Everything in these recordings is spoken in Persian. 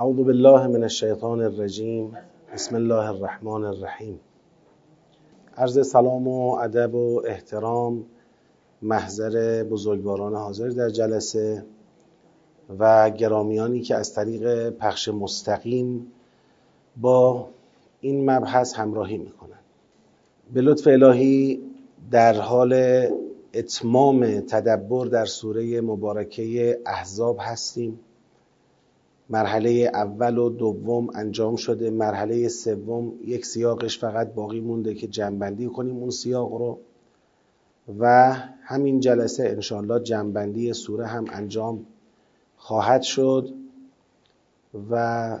اعوذ بالله من الشیطان الرجیم. بسم الله الرحمن الرحیم. عرض سلام و ادب و احترام محضر بزرگواران حاضر در جلسه و گرامیانی که از طریق پخش مستقیم با این مبحث همراهی می‌کنند. به لطف الهی در حال اتمام تدبر در سوره مبارکه احزاب هستیم. مرحله اول و دوم انجام شده. مرحله سوم یک سیاقش فقط باقی مونده که جنبندی کنیم اون سیاق رو. و همین جلسه انشاءالله جنبندی سوره هم انجام خواهد شد. و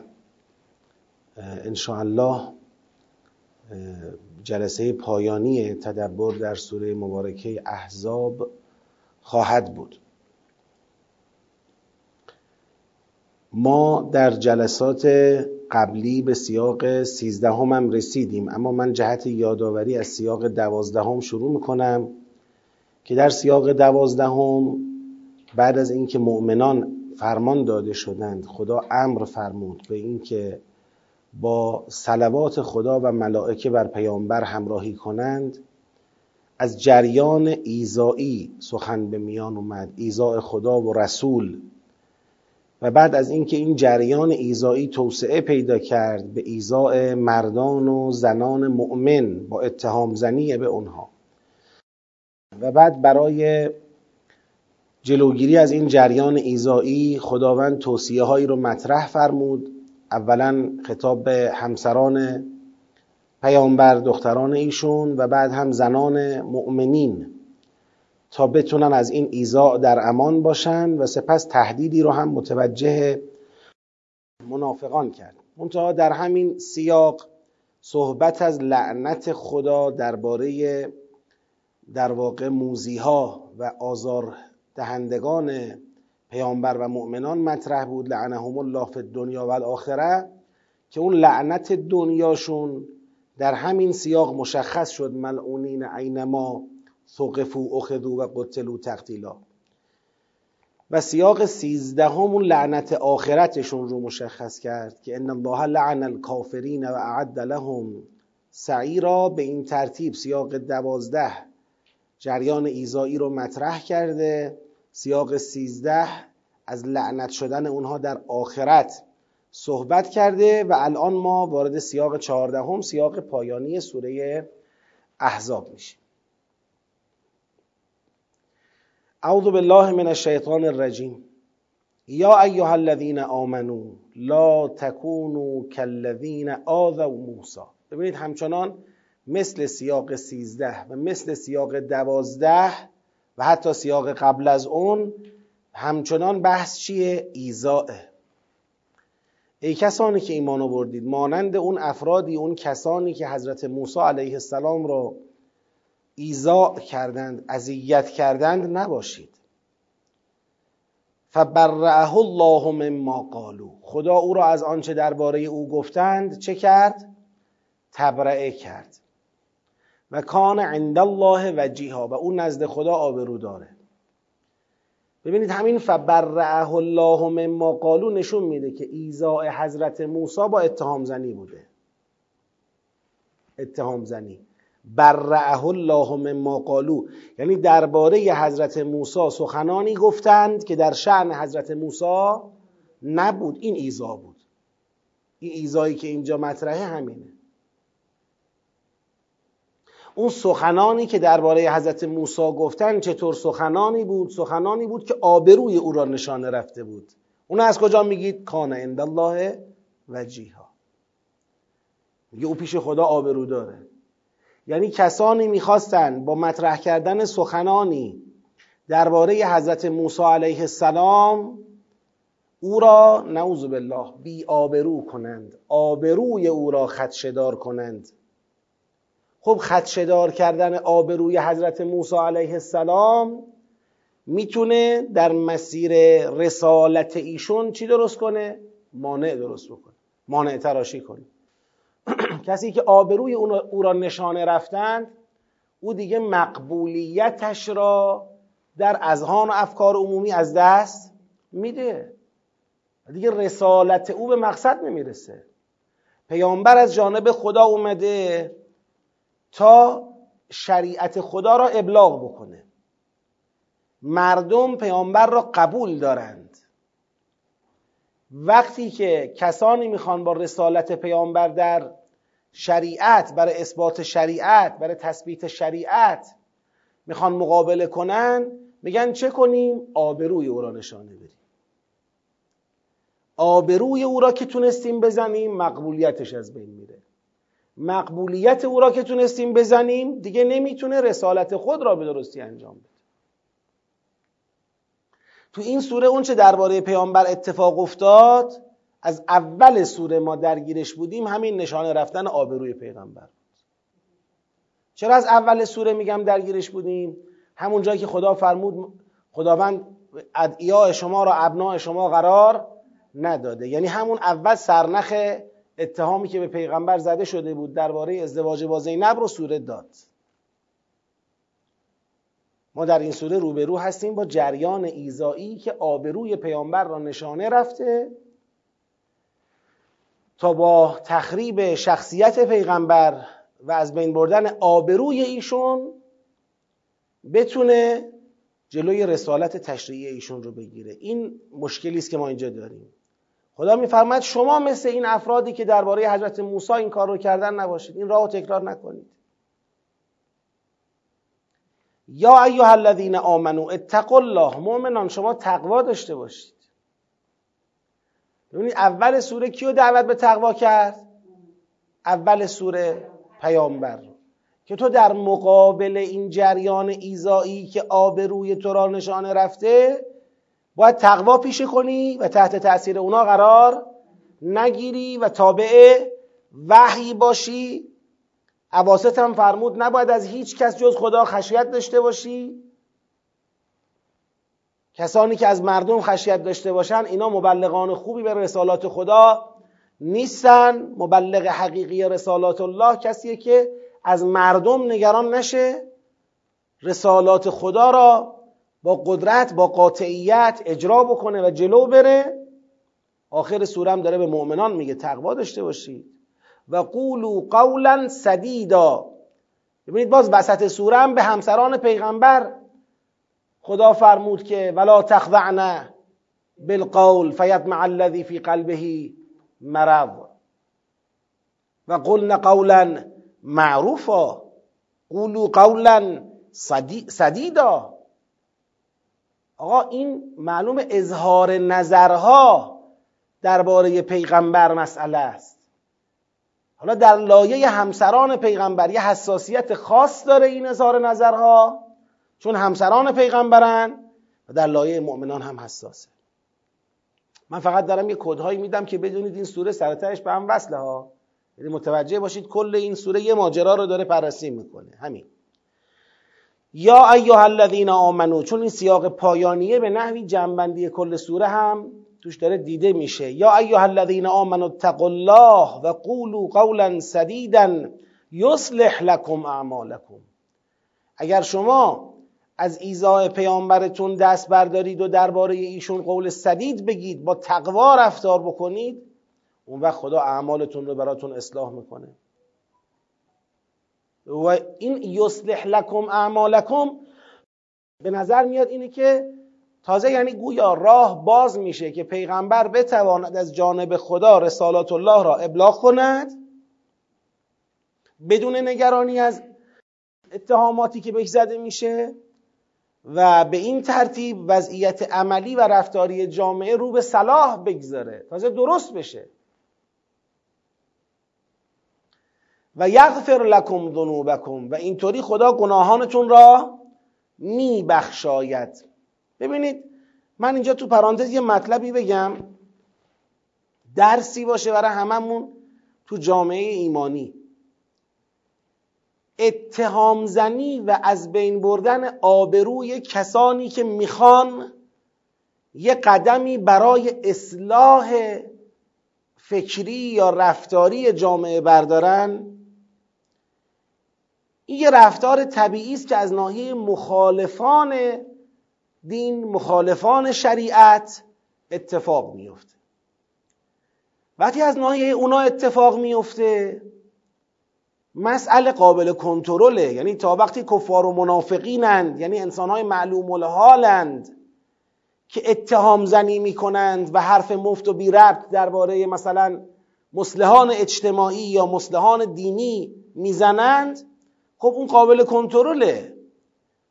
انشاءالله جلسه پایانی تدبر در سوره مبارکه احزاب خواهد بود. ما در جلسات قبلی به سیاق سیزدهم هم رسیدیم. اما من جهت یادآوری از سیاق دوازدهم شروع می‌کنم که در سیاق دوازدهم بعد از اینکه مؤمنان فرمان داده شدند خدا امر فرمود به اینکه با صلوات خدا و ملائکه بر پیامبر همراهی کنند. از جریان ایزایی سخن به میان اومد. ایزای خدا و رسول و بعد از اینکه این جریان ایزایی توسعه پیدا کرد به ایزای مردان و زنان مؤمن با اتهام زنی به اونها. و بعد برای جلوگیری از این جریان ایزایی خداوند توصیه هایی رو مطرح فرمود. اولا خطاب به همسران پیامبر دختران ایشون و بعد هم زنان مؤمنین. تا بتونن از این ایزا در امان باشن و سپس تهدیدی رو هم متوجه منافقان کرد. منتها در همین سیاق صحبت از لعنت خدا درباره در واقع موزیها و آزار دهندگان پیامبر و مؤمنان مطرح بود لعنهم الله فی الدنیا و الاخره که اون لعنت دنیاشون در همین سیاق مشخص شد ملعونین اینما ثقفو اخذو و قتلو تقتیلا. و سیاق سیزدهم لعنت آخرتشون رو مشخص کرد که ان الله لعن الکافرین و اعد لهم سعیرا به این ترتیب سیاق دوازده جریان ایزایی رو مطرح کرده. سیاق سیزده از لعنت شدن اونها در آخرت صحبت کرده و الان ما وارد سیاق چهاردهم سیاق پایانی سوره احزاب میشیم. اعوذ بالله من الشیطان الرجیم. یا ایها الذین آمنوا لا تکونوا کالذین آذوا موسی. ببینید همچنان مثل سیاق سیزده و مثل سیاق دوازده و حتی سیاق قبل از اون همچنان بحث چیه؟ ایزاه ای کسانی که ایمان آوردید مانند اون افرادی اون کسانی که حضرت موسی علیه السلام را ایزا کردند اذیت کردند نباشید. فبرعه الله مما قالو خدا او را از آنچه درباره او گفتند چه کرد؟ تبرئه کرد. و کان عند الله وجیها و اون نزد خدا آبرو داره ببینید همین فبرعه الله مما قالو نشون میده که ایزای حضرت موسی با اتهام زنی بوده. اتهام زنی برعه الله مما قالو یعنی درباره حضرت موسی سخنانی گفتند که در شعن حضرت موسی نبود. این ایزا بود. این ایزایی که اینجا مطرحه همینه. اون سخنانی که درباره حضرت موسی گفتن چطور سخنانی بود؟ سخنانی بود که آبروی او را نشانه رفته بود. اون از کجا میگید؟ کان عند الله وجیها. میگه او پیش خدا آبرو داره. یعنی کسانی می‌خواستن با مطرح کردن سخنانی درباره حضرت موسی علیه السلام او را نعوذ بالله بی آبرو کنند. آبروی او را خدشدار کنند. خب خدشدار کردن آبروی حضرت موسی علیه السلام می‌تونه در مسیر رسالت ایشون چی درست کنه؟ مانع درست بکنه. مانع تراشی کنه. کسی که آبروی او را نشانه رفتند او دیگه مقبولیتش را در اذهان و افکار عمومی از دست میده. دیگه رسالت او به مقصد نمی‌رسه. پیامبر از جانب خدا اومده تا شریعت خدا را ابلاغ بکنه. مردم پیامبر را قبول دارند. وقتی که کسانی می‌خوان با رسالت پیامبر در شریعت برای اثبات شریعت برای تثبیت شریعت می‌خوان مقابله کنن میگن چه کنیم؟ آبروی او را نشانه بریم آبروی او را که تونستیم بزنیم مقبولیتش از بین میره. مقبولیت او را که تونستیم بزنیم دیگه نمی‌تونه رسالت خود را به درستی انجام بده. تو این سوره اون چه درباره پیامبر اتفاق افتاد؟ از اول سوره ما درگیرش بودیم همین نشانه رفتن آبروی پیغمبر چرا از اول سوره میگم درگیرش بودیم؟ همون جایی که خدا فرمود خداوند ادعیاء شما را ابناء شما قرار نداده. یعنی همون اول سرنخ اتهامی که به پیغمبر زده شده بود درباره ازدواج با زینب رو سوره داد. ما در این سوره روبرو هستیم با جریان ایزایی که آبروی پیامبر را نشانه رفته تا با تخریب شخصیت پیغمبر و از بین بردن آبروی ایشون بتونه جلوی رسالت تشریعی ایشون رو بگیره. این مشکلی است که ما اینجا داریم. خدا میفرماید شما مثل این افرادی که درباره حضرت موسی این کار رو کردن نباشید. این راه تکرار نکنید. یا ایها الذین آمنو اتقوا الله. مؤمنان شما تقوا داشته باشید. ببینید اول سوره کیو دعوت به تقوا کرد؟ اول سوره پیامبر که تو در مقابل این جریان ایزایی که آبروی تو را نشانه رفته باید تقوا پیشه کنی و تحت تاثیر اونا قرار نگیری و تابع وحی باشی. عواست فرمود نباید از هیچ کس جز خدا خشیت داشته باشی. کسانی که از مردم خشیت داشته باشن اینا مبلغان خوبی به رسالات خدا نیستن. مبلغ حقیقی رسالات الله کسیه که از مردم نگران نشه. رسالات خدا را با قدرت با قاطعیت اجرا بکنه و جلو بره. آخر سورم داره به مؤمنان میگه تقوا داشته باشید. و قولو قولا سدیدا. ببینید باز وسط سورم به همسران پیغمبر خدا فرمود که ولا تخضعن بالقول فیطمع الذی فی قلبه مرض. و قلن قولا معروفا. قولو قولا سدیدا آقا این معلوم اظهار نظرها درباره پیغمبر مسئله است. حالا در لایه همسران پیغمبر یه حساسیت خاص داره این اظهار نظرها. چون همسران پیغمبرن و در لایه مؤمنان هم حساسه. من فقط دارم یه کدهایی میدم که بدونید این سوره سرتش به هم وصله ها. یعنی متوجه باشید کل این سوره یه ماجرا رو داره بررسی می‌کنه. همین. یا ایها الذین آمنو چون این سیاق پایانیه به نحوی جنبندی کل سوره هم توش داره دیده میشه. یا ایها الذین آمنو اتقوا الله و قولوا قولا سدیدا یصلح لكم اعمالکم. اگر شما از ایزای پیامبرتون دست بردارید و درباره ایشون قول سدید بگید با تقوا رفتار بکنید اون وقت خدا اعمالتون رو براتون اصلاح می‌کنه. و این یصلح لکم اعمالکم به نظر میاد اینه که تازه یعنی گویا راه باز میشه که پیغمبر بتواند از جانب خدا رسالات الله را ابلاغ کند. بدون نگرانی از اتهاماتی که بهش زده میشه. و به این ترتیب وضعیت عملی و رفتاری جامعه رو به صلاح بگذاره. تازه درست بشه. و یغفر لکم ذنوبکم و اینطوری خدا گناهانتون را میبخشاید. ببینید من اینجا تو پرانتز یه مطلبی بگم. درسی باشه برای هممون تو جامعه ایمانی. اتهام زنی و از بین بردن آبروی کسانی که می‌خوان یه قدمی برای اصلاح فکری یا رفتاری جامعه بردارن. این یه رفتار طبیعی است که از ناحیه مخالفان دین مخالفان شریعت اتفاق میفته. وقتی از ناحیه اونا اتفاق میفته مسئله قابل کنترله. یعنی تا وقتی کفار و منافقینند یعنی انسانهای معلوم الحالند که اتهام زنی می‌کنند و حرف مفت و بی ربط درباره مثلا مسلحان اجتماعی یا مسلحان دینی می‌زنند خب اون قابل کنترله.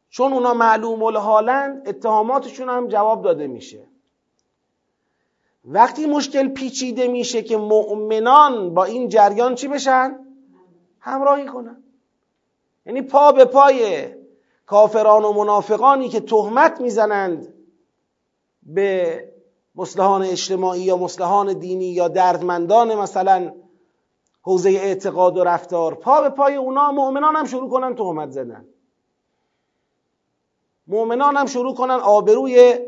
چون اونا معلوم الحالند اتهاماتشون هم جواب داده میشه. وقتی مشکل پیچیده میشه که مؤمنان با این جریان چی بشن؟ همراهی کنن. یعنی پا به پای کافران و منافقانی که تهمت می‌زنند به مسلحان اجتماعی یا مسلحان دینی یا دردمندان مثلا حوزه اعتقاد و رفتار پا به پای اونا مؤمنان هم شروع کنن تهمت زدن. مؤمنان هم شروع کنن آبروی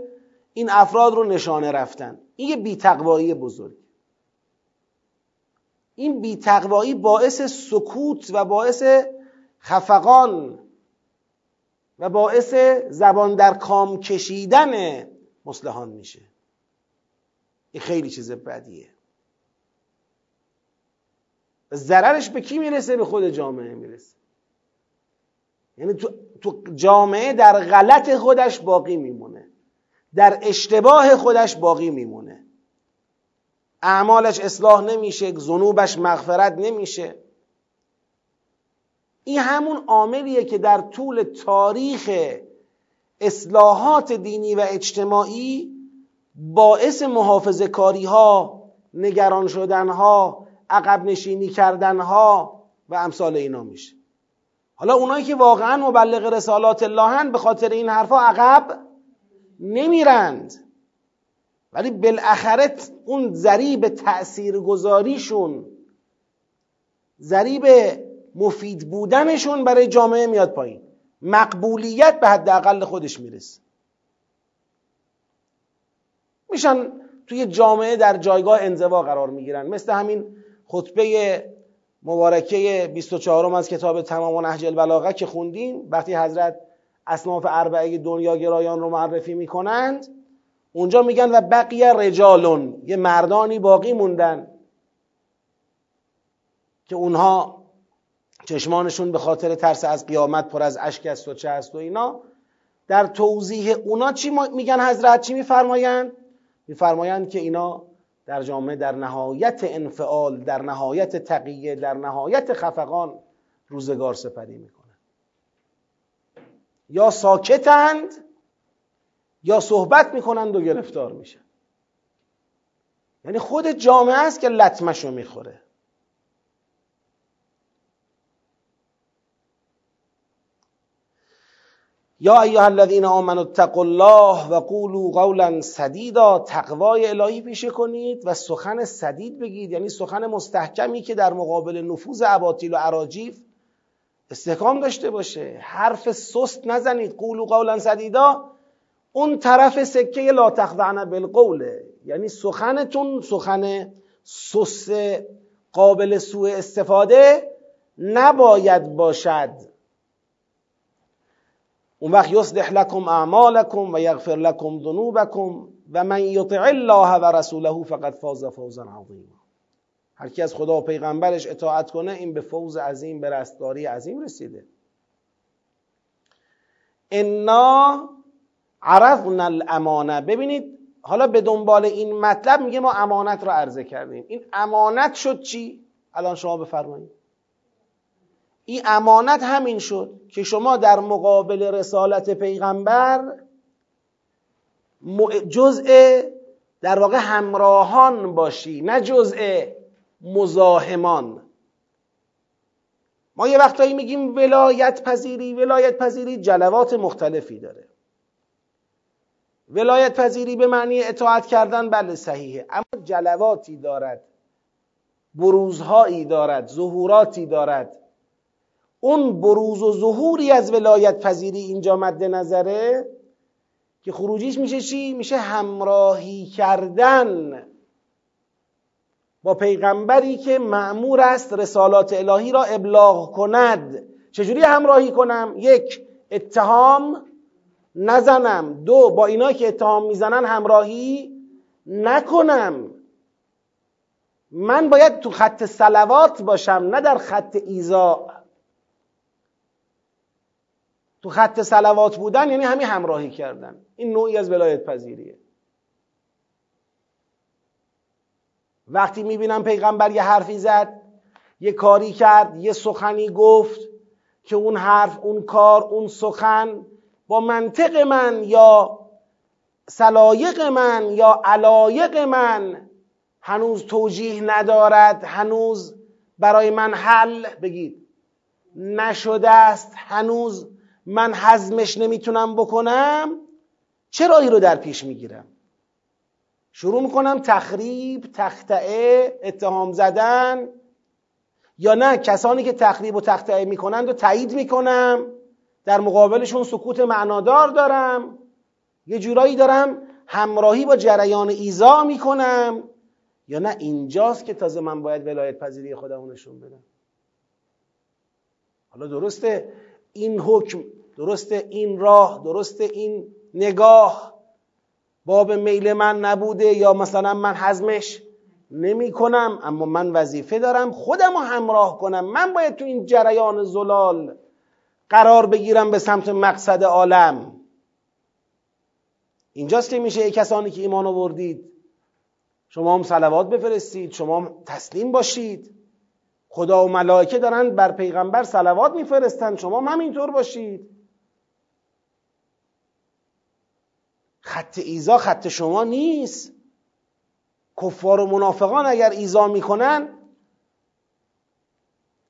این افراد رو نشانه رفتن. این یه بیتقوایی بزرگ. این بیتقوایی باعث سکوت و باعث خفقان و باعث زبان در کام کشیدن مسلحان میشه. این خیلی چیز بدیه. ضررش به کی می‌رسه؟ به خود جامعه می‌رسه. یعنی تو, تو جامعه در غلط خودش باقی میمونه. در اشتباه خودش باقی میمونه. اعمالش اصلاح نمیشه ذنوبش مغفرت نمیشه. این همون عاملیه که در طول تاریخ اصلاحات دینی و اجتماعی باعث محافظه کاری ها نگران شدن ها عقب نشینی کردن ها و امثال اینا میشه. حالا اونایی که واقعا مبلغ رسالات اللهن به خاطر این حرفها عقب نمیرند. ولی بالاخره اون ذریب تأثیر گذاریشون ذریب مفید بودنشون برای جامعه میاد پایین. مقبولیت به حداقل خودش می‌رسه. میشن توی جامعه در جایگاه انزوا قرار می‌گیرن. مثل همین خطبه مبارکه 24 از کتاب تمام و نهج البلاغه که خوندیم. وقتی حضرت اصناف اربعه دنیا گرایان رو معرفی می‌کنند اونجا میگن و بقیه رجالون یه مردانی باقی موندن که اونها چشمانشون به خاطر ترس از قیامت پر از اشک است و چه است و اینا. در توضیح اونا چی میگن حضرت؟ چی میفرمایند؟ میفرمایند که اینا در جامعه در نهایت انفعال در نهایت تقیه در نهایت خفقان روزگار سپری می‌کنن. یا ساکتند یا صحبت می‌کنند و گرفتار میشن. یعنی خود جامعه است که لطمشو می‌خوره. یا ایها الذین آمنوا اتقوا الله و قولوا قولا سدیدا تقوای الهی پیشه کنید و سخن سدید بگید. یعنی سخن مستحکمی که در مقابل نفوذ اباطیل و عراجیف استحکام داشته باشه. حرف سست نزنید. قولوا قولا سدیدا اون طرف سکه لا تخضعن بالقوله یعنی سخنتون سخن سس قابل سوء استفاده نباید باشد. اون وقت یصلح لکم اعمالکم و یغفر لکم ذنوبکم و من یطع الله و رسوله فقد فاز فوزا عظیما. هر کی از خدا و پیغمبرش اطاعت کنه این به فوز عظیم به رستگاری عظیم رسیده. انا عرفنا الامانه. ببینید حالا به دنبال این مطلب میگه ما امانت رو عرضه کردیم. این امانت شد چی؟ الان شما بفرمایید. این امانت همین شد که شما در مقابل رسالت پیغمبر جزء در واقع همراهان باشی نه جزء مزاحمان. ما یه وقتایی میگیم ولایت پذیری ولایت پذیری جلوات مختلفی داره. ولایت پذیری به معنی اطاعت کردن بله صحیحه اما جلواتی دارد بروزهایی دارد ظهوراتی دارد اون بروز و ظهوری از ولایت پذیری اینجا مد نظره که خروجیش میشه چی؟ میشه همراهی کردن با پیغمبری که معمور است رسالات الهی را ابلاغ کند چجوری همراهی کنم؟ یک اتهام نزنم. دو با اینا که اتهام می‌زنن همراهی نکنم. من باید تو خط سلوات باشم نه در خط ایزا. تو خط سلوات بودن یعنی همین همراهی کردن. این نوعی از ولایت پذیریه. وقتی می‌بینم پیغمبر یه حرفی زد یه کاری کرد یه سخنی گفت که اون حرف اون کار اون سخن با منطق من یا سلایق من یا علایق من هنوز توجیه ندارد هنوز برای من حل بگید. نشده است هنوز من حزمش نمی‌تونم بکنم. چه راهی رو در پیش می‌گیرم؟ شروع می‌کنم تخریب تختعه اتهام زدن. یا نه کسانی که تخریب و تختعه می‌کنند و تایید می‌کنم. در مقابلشون سکوت معنادار دارم. یه جورایی دارم همراهی با جریان ایزا می‌کنم. یا نه اینجاست که تازه من باید ولایت پذیری خودمو بدم. حالا درسته این حکم درسته این راه درسته این نگاه. باب میل من نبوده یا مثلا من حزمش نمی کنم اما من وظیفه دارم خودم رو همراه کنم. من باید تو این جریان زلال قرار بگیرم به سمت مقصد عالم. اینجاست که میشه ای کسانی که ایمان آوردید. شما هم صلوات بفرستید شما هم تسلیم باشید. خدا و ملائکه دارن بر پیغمبر صلوات میفرستند شما هم همینطور باشید. خط ایزا خط شما نیست. کفار و منافقان اگر ایزا می‌کنن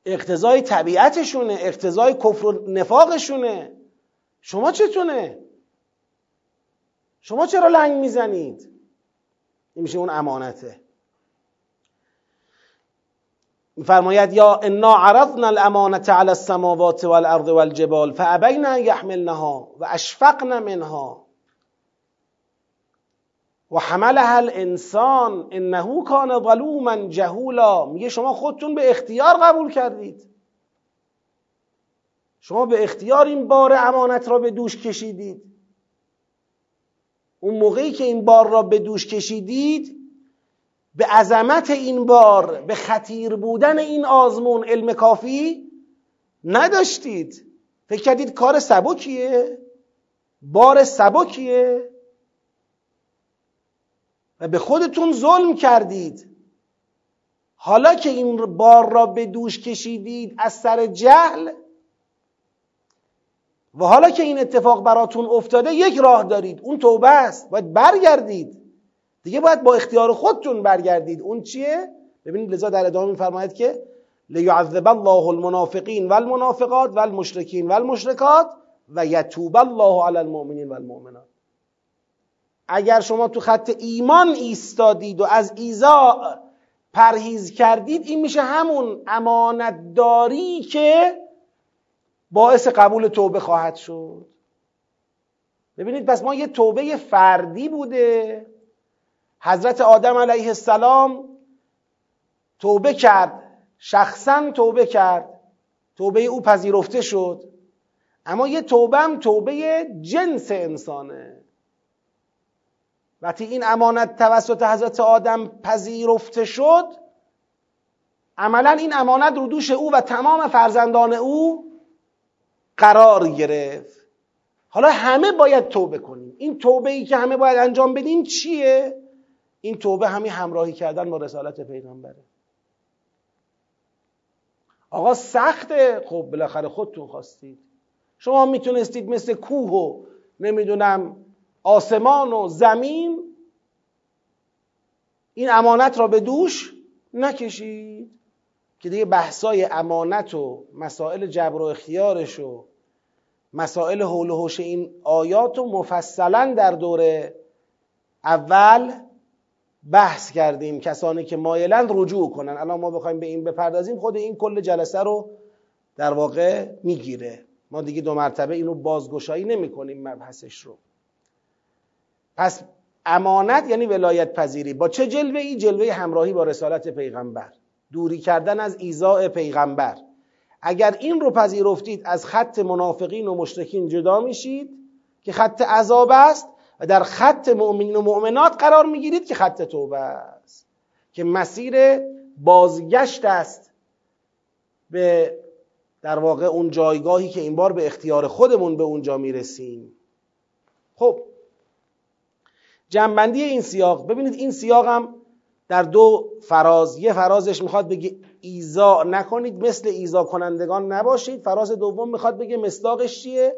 اقتضای طبیعتشونه اقتضای کفر و نفاقشونه. شما چتونه؟ شما چرا لنگ می‌زنید؟ این میشه اون امانته. میفرماید یا انا عرضنا الامانه على السماوات والارض والجبال فابین ان یحملنها و اشفقن منها. و حملها الانسان انه کان ظلوما جهولا. میگه شما خودتون به اختیار قبول کردید. شما به اختیار این بار امانت را به دوش کشیدید. اون موقعی که این بار را به دوش کشیدید به عظمت این بار به خطیر بودن این آزمون علم کافی نداشتید. فکر کردید کار سبکیه؟ بار سبکیه؟ و به خودتون ظلم کردید. حالا که این بار را به دوش کشیدید از سر جهل و حالا که این اتفاق براتون افتاده یک راه دارید اون توبه است باید برگردید. دیگه باید با اختیار خودتون برگردید. اون چیه؟ ببینید لذا در ادامه میفرماید که لیعذب الله المنافقین والمنافقات والمشرکین والمشرکات و یتوب الله علی المؤمنین والمؤمنات. اگر شما تو خط ایمان ایستادید و از ایزا پرهیز کردید این میشه همون امانتداری که باعث قبول توبه خواهد شد. ببینید پس ما یه توبه فردی بوده. حضرت آدم علیه السلام توبه کرد شخصا توبه کرد. توبه او پذیرفته شد. اما یه توبه هم توبه جنس انسانه. وقتی این امانت توسط حضرت آدم پذیرفته شد عملا این امانت رو دوش او و تمام فرزندان او قرار گرفت. حالا همه باید توبه کنیم. این توبه ای که همه باید انجام بدیم چیه؟ این توبه همین همراهی کردن با رسالت پیغمبره. آقا سخته. خب بالاخره خودتون خواستید. شما می‌تونستید مثل کوه و نمی‌دونم آسمان و زمین این امانت را به دوش نکشید. که دیگه بحثای امانت و مسائل جبر و اختیارش و مسائل حول و حوش این آیات رو مفصلا در دور اول بحث کردیم. کسانی که مایلند رجوع کنن. الان ما بخوایم به این بپردازیم خود این کل جلسه رو در واقع می‌گیره. ما دیگه دو مرتبه اینو بازگشایی نمی کنیم مبحثش رو. پس امانت یعنی ولایت پذیری با چه جلوه ای جلوه همراهی با رسالت پیغمبر. دوری کردن از ایزاع پیغمبر. اگر این رو پذیرفتید از خط منافقین و مشرکین جدا میشید که خط عذاب است و در خط مؤمنین و مؤمنات قرار می‌گیرید که خط توبه است. که مسیر بازگشت است به در واقع اون جایگاهی که این بار به اختیار خودمون به اونجا می‌رسیم. خب جنبندی این سیاق. ببینید این سیاق هم در دو فراز. یه فرازش می‌خواد بگه ایزا نکنید مثل ایزا کنندگان نباشید. فراز دوم می‌خواد بگه مصداقش چیه؟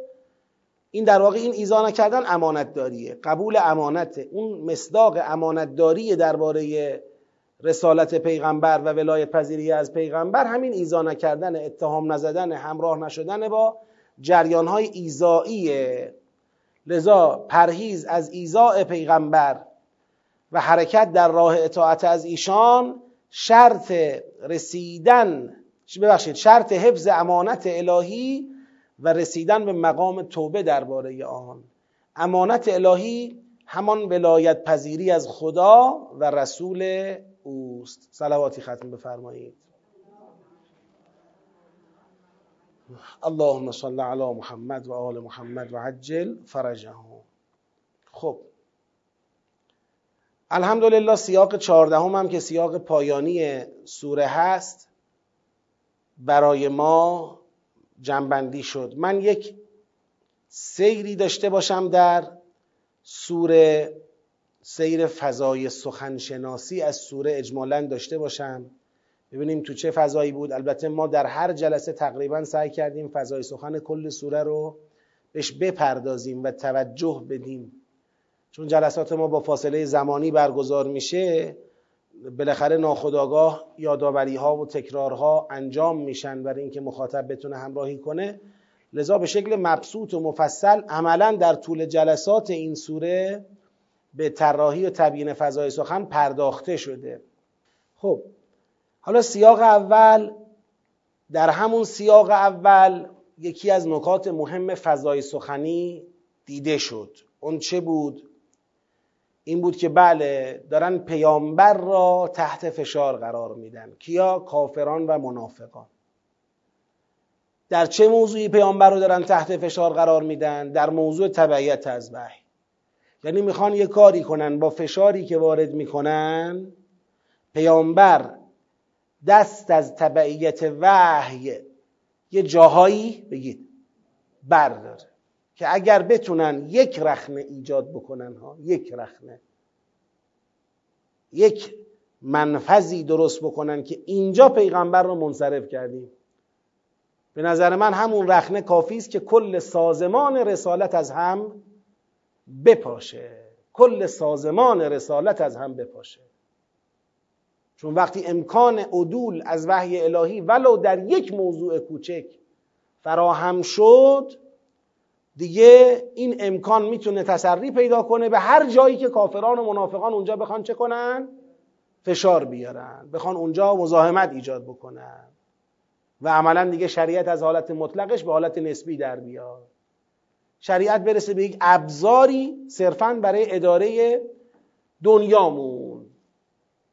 این در واقع این ایزا نکردن امانت داریه قبول امانته اون مصداق امانت داری درباره رسالت پیغمبر و ولایت پذیری از پیغمبر همین ایزا نکردن اتهام نزدن همراه نشدن با جریان های ایزاییه لذا پرهیز از ایزاء پیغمبر و حرکت در راه اطاعت از ایشان شرط رسیدن ببخشید؟ شرط حفظ امانت الهی و رسیدن به مقام توبه درباره آن. امانت الهی همان ولایت پذیری از خدا و رسول اوست. صلواتی ختم بفرمایید. اللهم صل علی محمد و آل محمد و عجل فرجهم. خب. الحمدلله سیاق چهاردهم هم که سیاق پایانی سوره هست برای ما جنبندی شد. من یک سیری داشته باشم در سوره سیر فضای سخنشناسی از سوره اجمالا داشته باشم. ببینیم تو چه فضایی بود. البته ما در هر جلسه تقریبا سعی کردیم فضای سخن کل سوره رو بهش بپردازیم و توجه بدیم. چون جلسات ما با فاصله زمانی برگزار میشه بالاخره ناخداگاه یادآوری ها و تکرارها انجام میشن برای اینکه مخاطب بتونه همراهی کنه. لذا به شکل مبسوط و مفصل عملا در طول جلسات این سوره به طراحی و تبیین فضای سخن پرداخته شده. خب حالا سیاق اول در همون سیاق اول یکی از نکات مهم فضای سخنی دیده شد. اون چه بود؟ این بود که بله دارن پیامبر را تحت فشار قرار میدن. کیا؟ کافران و منافقان. در چه موضوعی پیامبر رو دارن تحت فشار قرار میدن؟ در موضوع تبعیت از وحی. یعنی می‌خوان یه کاری کنن. با فشاری که وارد می‌کنن پیامبر دست از تبعیت وحی یه جاهایی بگید برداره. که اگر بتونن یک رخنه ایجاد بکنن ها یک رخنه یک منفذی درست بکنن که اینجا پیغمبر رو منصرف کردیم. به نظر من همون رخنه کافی است که کل سازمان رسالت از هم بپاشه. کل سازمان رسالت از هم بپاشه. چون وقتی امکان عدول از وحی الهی ولو در یک موضوع کوچک فراهم شد دیگه این امکان می‌تونه تسری پیدا کنه به هر جایی که کافران و منافقان اونجا بخوان چه کنن؟ فشار بیارن بخوان اونجا مزاحمت ایجاد بکنن. و عملا دیگه شریعت از حالت مطلقش به حالت نسبی در بیاد شریعت برسه به یک ابزاری صرفا برای اداره دنیامون.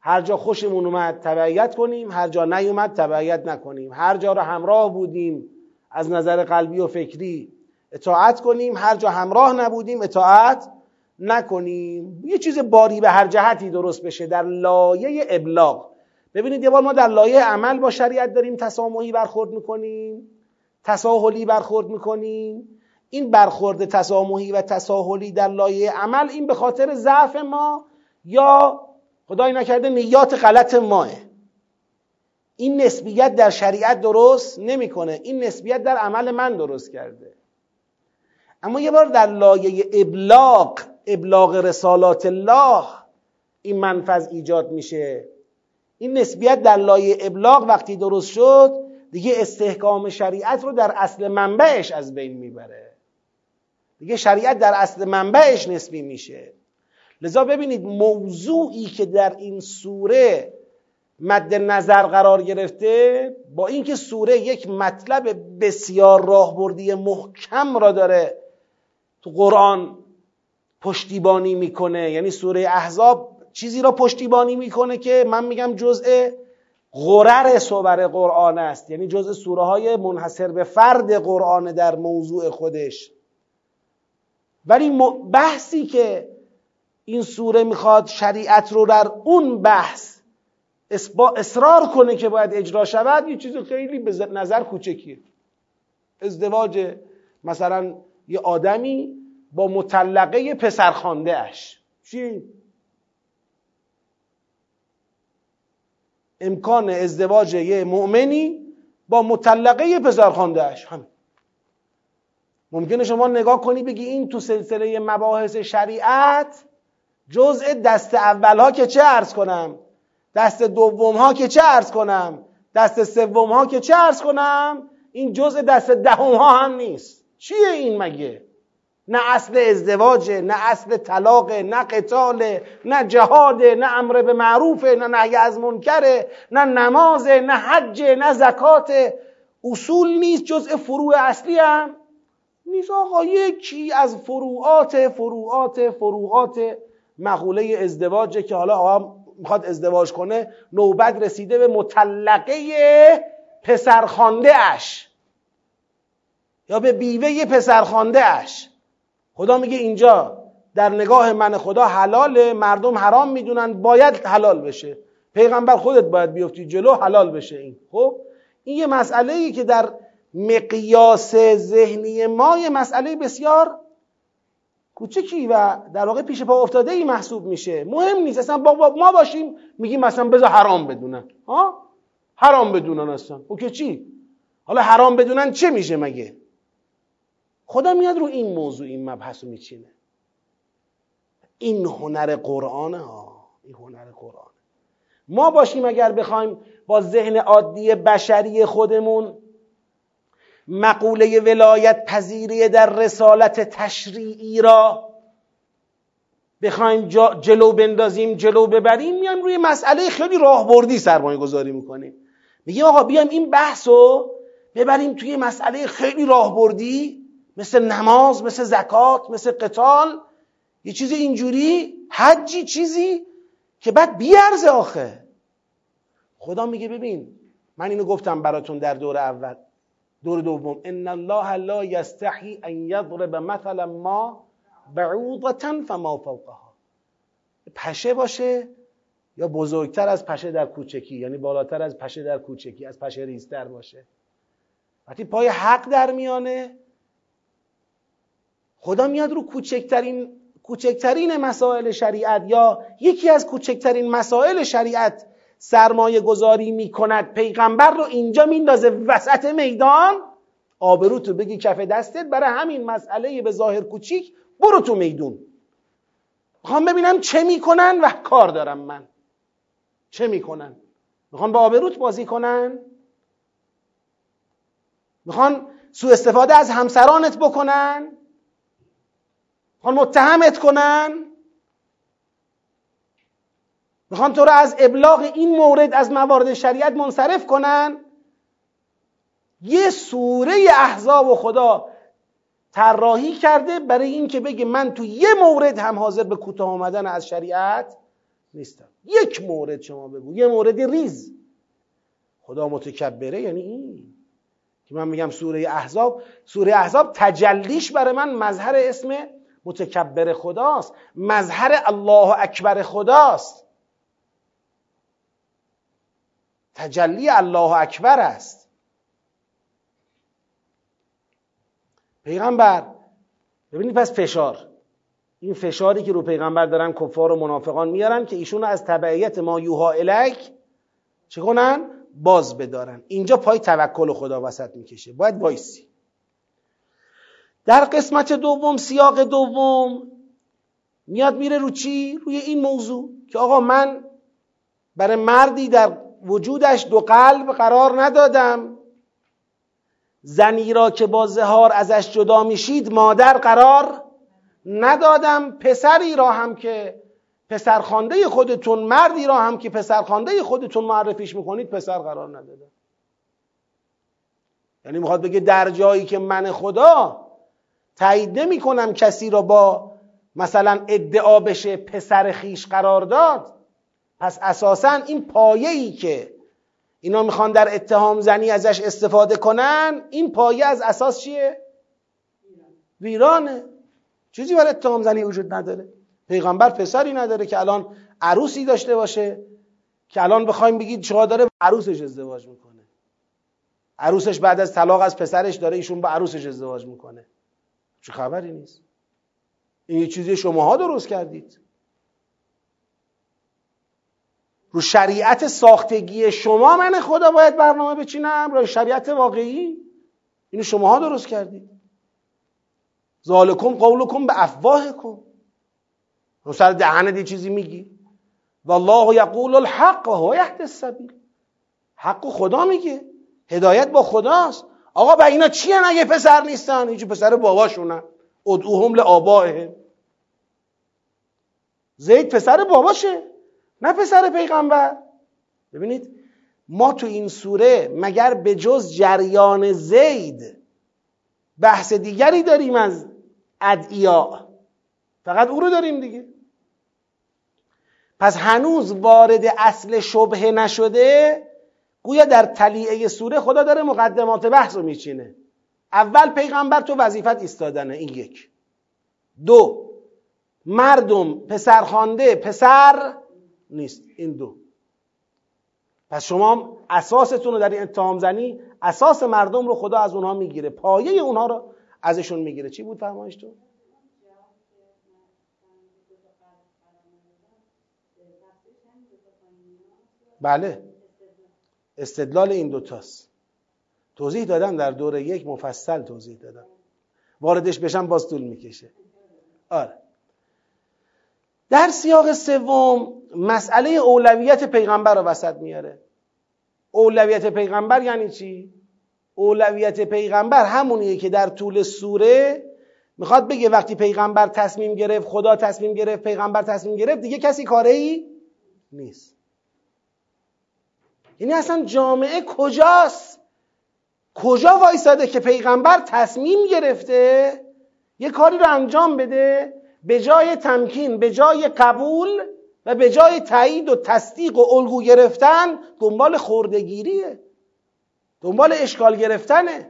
هر جا خوشمون اومد تبعیت کنیم هر جا نیومد تبعیت نکنیم. هر جا رو همراه بودیم از نظر قلبی و فکری اطاعت کنیم هر جا همراه نبودیم اطاعت نکنیم. یه چیز باری به هر جهتی درست بشه در لایه ابلاغ. ببینید یه بار ما در لایه عمل با شریعت داریم تسامحی برخورد می‌کنیم تساهلی برخورد می‌کنیم. این برخورد تسامحی و تساهلی در لایه عمل این به خاطر ضعف ما یا خدای نکرده نیات غلط ماه. این نسبیت در شریعت درست نمی‌کنه. این نسبیت در عمل من درست کرده. اما یه بار در لایه ابلاغ ابلاغ رسالات الله این منفذ ایجاد میشه. این نسبیت در لایه ابلاغ وقتی درست شد دیگه استحکام شریعت رو در اصل منبعش از بین می‌بره. دیگه شریعت در اصل منبعش نسبی میشه. لذا ببینید موضوعی که در این سوره مد نظر قرار گرفته با اینکه سوره یک مطلب بسیار راهبردی محکم را داره تو قرآن پشتیبانی می‌کنه یعنی سوره احزاب چیزی را پشتیبانی می‌کنه که من میگم جزء غرر صور قرآن است یعنی جزء سوره های منحصر به فرد قرآن در موضوع خودش. ولی بحثی که این سوره می‌خواد شریعت رو در اون بحث اصرار کنه که باید اجرا شود یه چیز خیلی به نظر کوچکیه. ازدواج مثلا یه آدمی با مطلقه پسرخانده اش چی؟ امکان ازدواج یه مؤمنی با مطلقه پسرخانده اش همین. ممکنه شما نگاه کنی بگی این تو سلسله مباحث شریعت جزء دست اول ها که چه ارز کنم؟ دست دوم ها که چه ارز کنم؟ دست سوم ها که چه ارز کنم؟ این جزء دست دهم ها هم نیست. چیه این مگه؟ نه اصل ازدواجه نه اصل طلاقه نه قتاله نه جهاده نه امر به معروفه نه نهی از منکره نه نمازه نه حجه نه زکات اصول نیست جزء فروع اصلی هم نیست. آقا یکی از فروعات فروعات فروعات مقوله ازدواجه که حالا آقا می‌خواد ازدواج کنه نوبت رسیده به مطلقه پسرخانده اش یا به بیوه پسرخانده اش خدا میگه اینجا در نگاه من خدا حلاله مردم حرام می‌دونن باید حلال بشه. پیغمبر خودت باید بیفتی جلو حلال بشه این. خب؟ این یه مسئله ای که در مقیاس ذهنی ما یه مسئله بسیار کوچکی و در واقع پیش پا افتاده ای محسوب میشه. مهم نیست. اصلا با ما باشیم میگیم مثلا بذار حرام بدونن. ها؟ حرام بدونن اصلا. اوکی چی؟ حالا حرام بدونن چه میشه مگه؟ خدا میاد رو این موضوع این مبحث رو میچینه. این هنر قرآنه ها. این هنر قرآن ما باشیم اگر بخوایم با ذهن عادی بشری خودمون مقوله ولایت پذیری در رسالت تشریعی را بخوایم جلو بندازیم جلو ببریم میایم روی مسئله خیلی راهبردی سرمایه گذاری می‌کنیم. میگیم آقا بیایم این بحث رو ببریم توی مسئله خیلی راهبردی مثل نماز مثل زکات مثل قتال. یه چیز اینجوری حجی چیزی که بعد بیارزه آخه. خدا میگه ببین من اینو گفتم براتون در دور اول. دور دوم. ان الله لا یستحی ان یضرب مثلا ما بعوضه فما فوقها. پشه باشه یا بزرگتر از پشه در کوچکی یعنی بالاتر از پشه در کوچکی از پشه ریزتر باشه. وقتی پای حق در میانه خدا میاد رو کوچکترین کوچکترین مسائل شریعت یا یکی از کوچکترین مسائل شریعت سرمایه گذاری می‌کند. پیغمبر رو اینجا میندازه وسط میدان. آبرو تو بگی کف دستت برای همین مسئله به ظاهر کوچیک برو تو میدون. می‌خوام ببینم چه می‌کنن و کار دارم من. چه می‌کنن؟ می‌خوان به آبروت بازی کنن؟ می‌خوان سوء استفاده از همسرانت بکنن؟ می‌خوان متهمت کنن؟ می‌خوان تو رو از ابلاغ این مورد از موارد شریعت منصرف کنن. یه سوره احزاب و خدا طراحی کرده برای اینکه بگه من تو یه مورد هم حاضر به کوتاه آمدن از شریعت نیستم. یک مورد شما بگو. یه مورد ریز. خدا متکبره یعنی این. که من میگم سوره احزاب سوره احزاب تجلیش برای من مظهر اسم متکبر خداست. مظهر الله اکبر خداست. تجلی الله اکبر است. پیغمبر ببینید پس فشار. این فشاری که رو پیغمبر دارن کفار و منافقان میارن که ایشون از تبعیت ما یوها الک چه کنن؟ باز بدارن. اینجا پای توکل خدا وسط می‌کشه. باید وایسی. در قسمت دوم سیاق دوم میاد میره رو چی؟ روی این موضوع که آقا من برای مردی در وجودش دو قلب قرار ندادم. زنی را که با زهار ازش جدا میشید مادر قرار ندادم. پسری را هم که پسرخوانده خودتون مردی را هم که پسرخوانده خودتون معرفیش می‌کنید پسر قرار ندادم. یعنی می‌خواد بگه در جایی که من خدا تایید نمی کنم کسی را با مثلا ادعا بشه پسر خیش قرار داد. پس اساسا این پایه ای که اینا می‌خوان در اتهام زنی ازش استفاده کنن این پایه از اساس چیه؟ ویرانه. چیزی برای اتهام زنی وجود نداره. پیغمبر پسری نداره که الان عروسی داشته باشه که الان بخوایم بگید چرا داره عروسش ازدواج می‌کنه. عروسش بعد از طلاق از پسرش داره ایشون با عروسش ازدواج می‌کنه. چه خبری نیست؟ این چیزی شماها درست کردید. رو شریعت ساختگی شما من خدا باید برنامه بچینم رو شریعت واقعی؟ اینو شماها درست کردید. ذالکم قولکم به افواهکم. رو سر دهنت یه چیزی میگی. والله یقول الحق و هو یهد السبیل. حق خدا میگه. هدایت با خداست. آقا با اینا چی هن اگه پسر نیستن؟ اینجا پسر باباشونن ادعوهم لآبائهم. زید پسر باباشه. نه پسر پیغمبر. ببینید ما تو این سوره مگر به جز جریان زید بحث دیگری داریم از ادعیا؟ فقط او رو داریم دیگه. پس هنوز وارد اصل شبهه نشده گویا در تلیعه سوره خدا داره مقدمات بحث رو میچینه. اول پیغمبر تو وظیفت ایستادنه این یک. دو مردم پسر خانده پسر نیست. این دو. پس شما اساستون رو در این اتهام زنی اساس مردم رو خدا از اونها می‌گیره. پایه اونها رو ازشون می‌گیره. چی بود فرمایش تو؟ بله. استدلال این دوتاست توضیح دادم در دور یک مفصل توضیح دادم واردش بشم باز طول می‌کشه. آره. در سیاق سوم مسئله اولویت پیغمبر رو وسط میاره. اولویت پیغمبر یعنی چی؟ اولویت پیغمبر همونیه که در طول سوره می‌خواد بگه وقتی پیغمبر تصمیم گرفت خدا تصمیم گرفت پیغمبر تصمیم گرفت دیگه کسی کاره ای نیست. یعنی اصلا جامعه کجاست؟ کجا وایساده که پیغمبر تصمیم گرفته یه کاری رو انجام بده؟ به جای تمکین به جای قبول و به جای تایید و تصدیق و الگو گرفتن دنبال خوردگیریه. دنبال اشکال گرفتنه.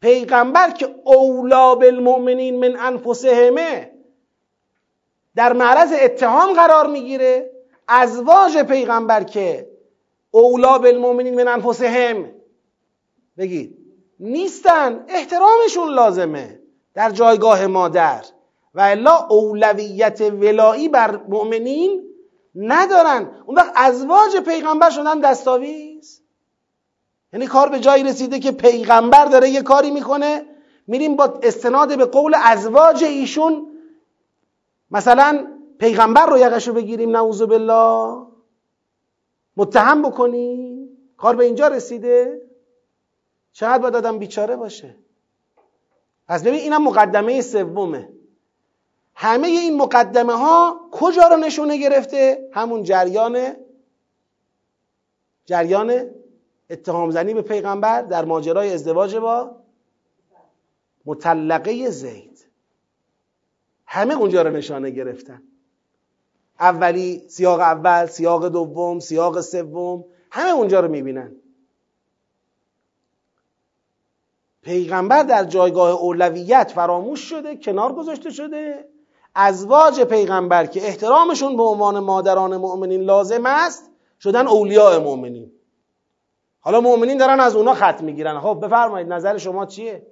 پیغمبر که اولا بالمؤمنین من انفسهمه در معرض اتهام قرار می‌گیره. ازواج پیغمبر که اولا بالمؤمنین من انفسهم بگید نیستن احترامشون لازمه. در جایگاه مادر. و الا اولویت ولایی بر مؤمنین ندارن. اون وقت ازواج پیغمبر شدن دستاویز. یعنی کار به جایی رسیده که پیغمبر داره یه کاری می‌کنه. میریم با استناد به قول ازواج ایشون. مثلا پیغمبر رو یقش رو بگیریم نعوذ بالله. متهم بکنیم. کار به اینجا رسیده. چقدر باید آدم بیچاره باشه. پس ببین اینم مقدمه سومه. همه این مقدمه ها کجا رو نشونه گرفته؟ همون جریان جریان اتهام زنی به پیغمبر در ماجرای ازدواج با مطلقه زید. همه اونجا رو نشانه گرفتن. اولی سیاق اول سیاق دوم سیاق سوم همه اونجا رو می‌بینن. پیغمبر در جایگاه اولویت فراموش شده کنار گذاشته شده. ازواج پیغمبر که احترامشون به عنوان مادران مؤمنین لازم است شدن اولیاء مؤمنین. حالا مؤمنین دارن از اونا خط می‌گیرن. خب بفرمایید نظر شما چیه؟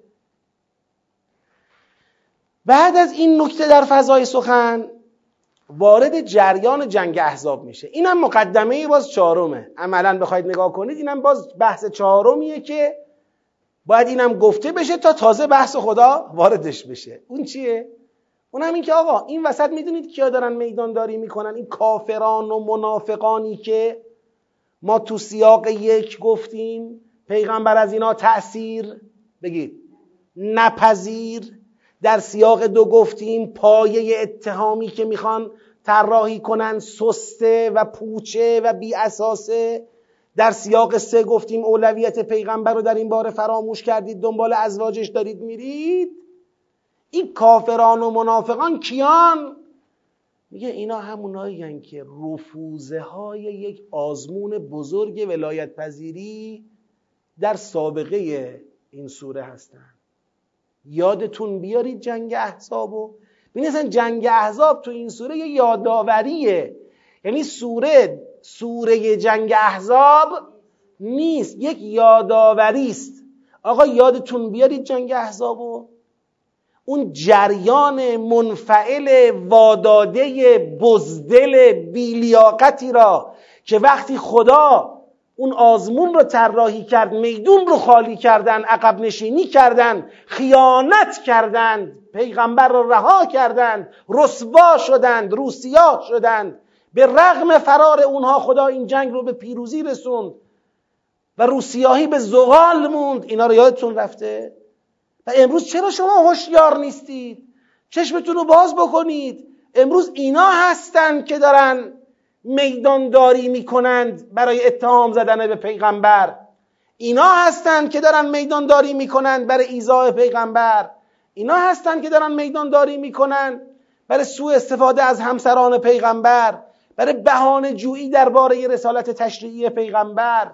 بعد از این نکته در فضای سخن وارد جریان جنگ احزاب میشه. اینم مقدمه باز چهارمه. عملا بخواید نگاه کنید اینم باز بحث چهارمیه که باید اینم گفته بشه تا تازه بحث خدا واردش بشه. اون چیه؟ اونم این که آقا این وسط می‌دونید کیا دارن میدانداری می‌کنن؟ این کافران و منافقانی که ما تو سیاق یک گفتیم پیغمبر از اینا تأثیر بگید نپذیر. در سیاق دو گفتیم پایه اتهامی که می‌خوان طراحی کنن سسته و پوچه و بی اساسه در سیاق سه گفتیم اولویت پیغمبر رو در این باره فراموش کردید دنبال ازواجش دارید میرید؟ این کافران و منافقان کیان؟ میگه اینا همونایی که رفوزه های یک آزمون بزرگ ولایت پذیری در سابقه این سوره هستن. یادتون بیارید جنگ احزابو ببینید جنگ احزاب تو این سوره یه یادآوریه. یعنی سوره سوره جنگ احزاب نیست یک یادآوری است. آقا یادتون بیارید جنگ احزابو؟ اون جریان منفعل واداده بزدل بیلیاقتی را که وقتی خدا اون آزمون رو طراحی کرد میدون رو خالی کردن عقب نشینی کردن خیانت کردند پیغمبر رو رها کردند رسوا شدند روسیا شدند. به رغم فرار اونها خدا این جنگ رو به پیروزی رسوند و روسیاهی به زغال موند. اینا رو یادتون رفته؟ و امروز چرا شما هوشیار نیستید؟ چشمتون رو باز بکنید. امروز اینا هستند که دارن میدانداری می‌کنند برای اتهام زدن به پیغمبر. اینا هستند که دارن میدانداری می‌کنند برای ایزای پیغمبر. اینا هستند که دارن میدانداری می‌کنند برای سوء استفاده از همسران پیغمبر. برای بهانه جویی درباره رسالت تشریعی پیغمبر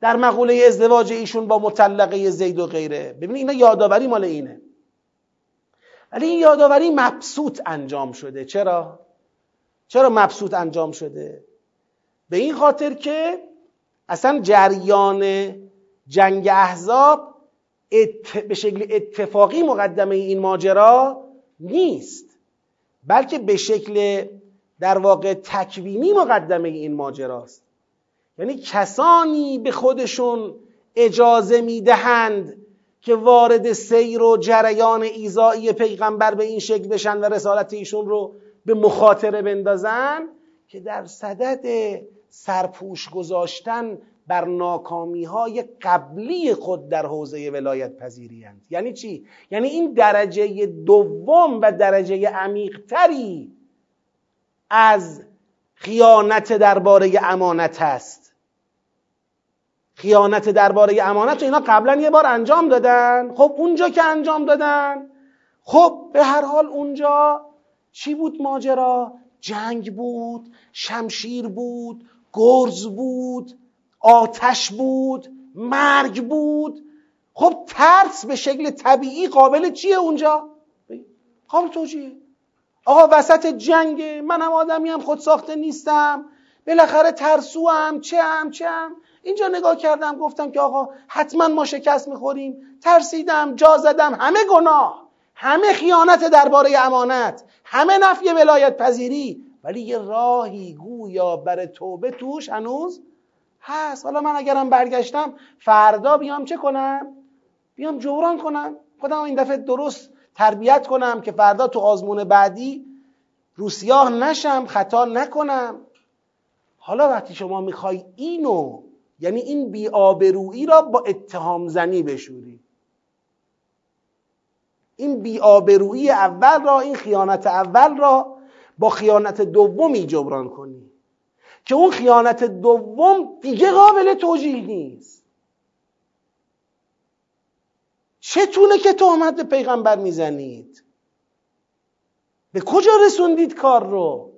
در مقوله ازدواج ایشون با مطلقه زید و غیره. ببینید اینا یادآوری مال اینه. ولی این یادآوری مبسوط انجام شده. چرا؟ چرا مبسوط انجام شده؟ به این خاطر که اصلا جریان جنگ احزاب به شکل اتفاقی مقدمه این ماجرا نیست بلکه به شکل در واقع تکوینی مقدمه این ماجراست یعنی کسانی به خودشون اجازه می‌دهند که وارد سیر و جریان ایزایی پیغمبر به این شکل بشن و رسالت ایشون رو به مخاطره بندازن که در صدد سرپوش گذاشتن بر ناکامی های قبلی خود در حوزه ولایت پذیری. یعنی چی؟ یعنی این درجه دوم و درجه عمیقتری از خیانت درباره امانت هست خیانت درباره امانت اینا قبلا یه بار انجام دادن. خب اونجا که انجام دادن. خب به هر حال اونجا چی بود ماجرا؟ جنگ بود شمشیر بود گرز بود آتش بود مرگ بود. خب ترس به شکل طبیعی قابل چیه اونجا؟ قابل توجیه. آقا وسط جنگ من هم آدمی هم خود ساخته نیستم. بالاخره ترسو هم چه هم چه هم اینجا نگاه کردم گفتم که آقا حتما ما شکست می‌خوریم. ترسیدم جا زدم. همه گناه. همه خیانت درباره امانت. همه نفی ولایت پذیری. ولی یه راهی گویا بر توبه توش هنوز هست. حالا من اگرم برگشتم فردا بیام چه کنم؟ بیام جوران کنم. خودم این دفعه درست تربیت کنم که فردا تو آزمون بعدی روسیاه نشم خطا نکنم. حالا وقتی شما می‌خوای اینو یعنی این بیآبرویی را با اتهام زنی بشوری. این بیآبرویی اول را این خیانت اول را با خیانت دومی جبران کنی. که اون خیانت دوم دیگه قابل توجیه نیست. چتونه که تهمت به پیغمبر می‌زنید؟ به کجا رسوندید کار رو؟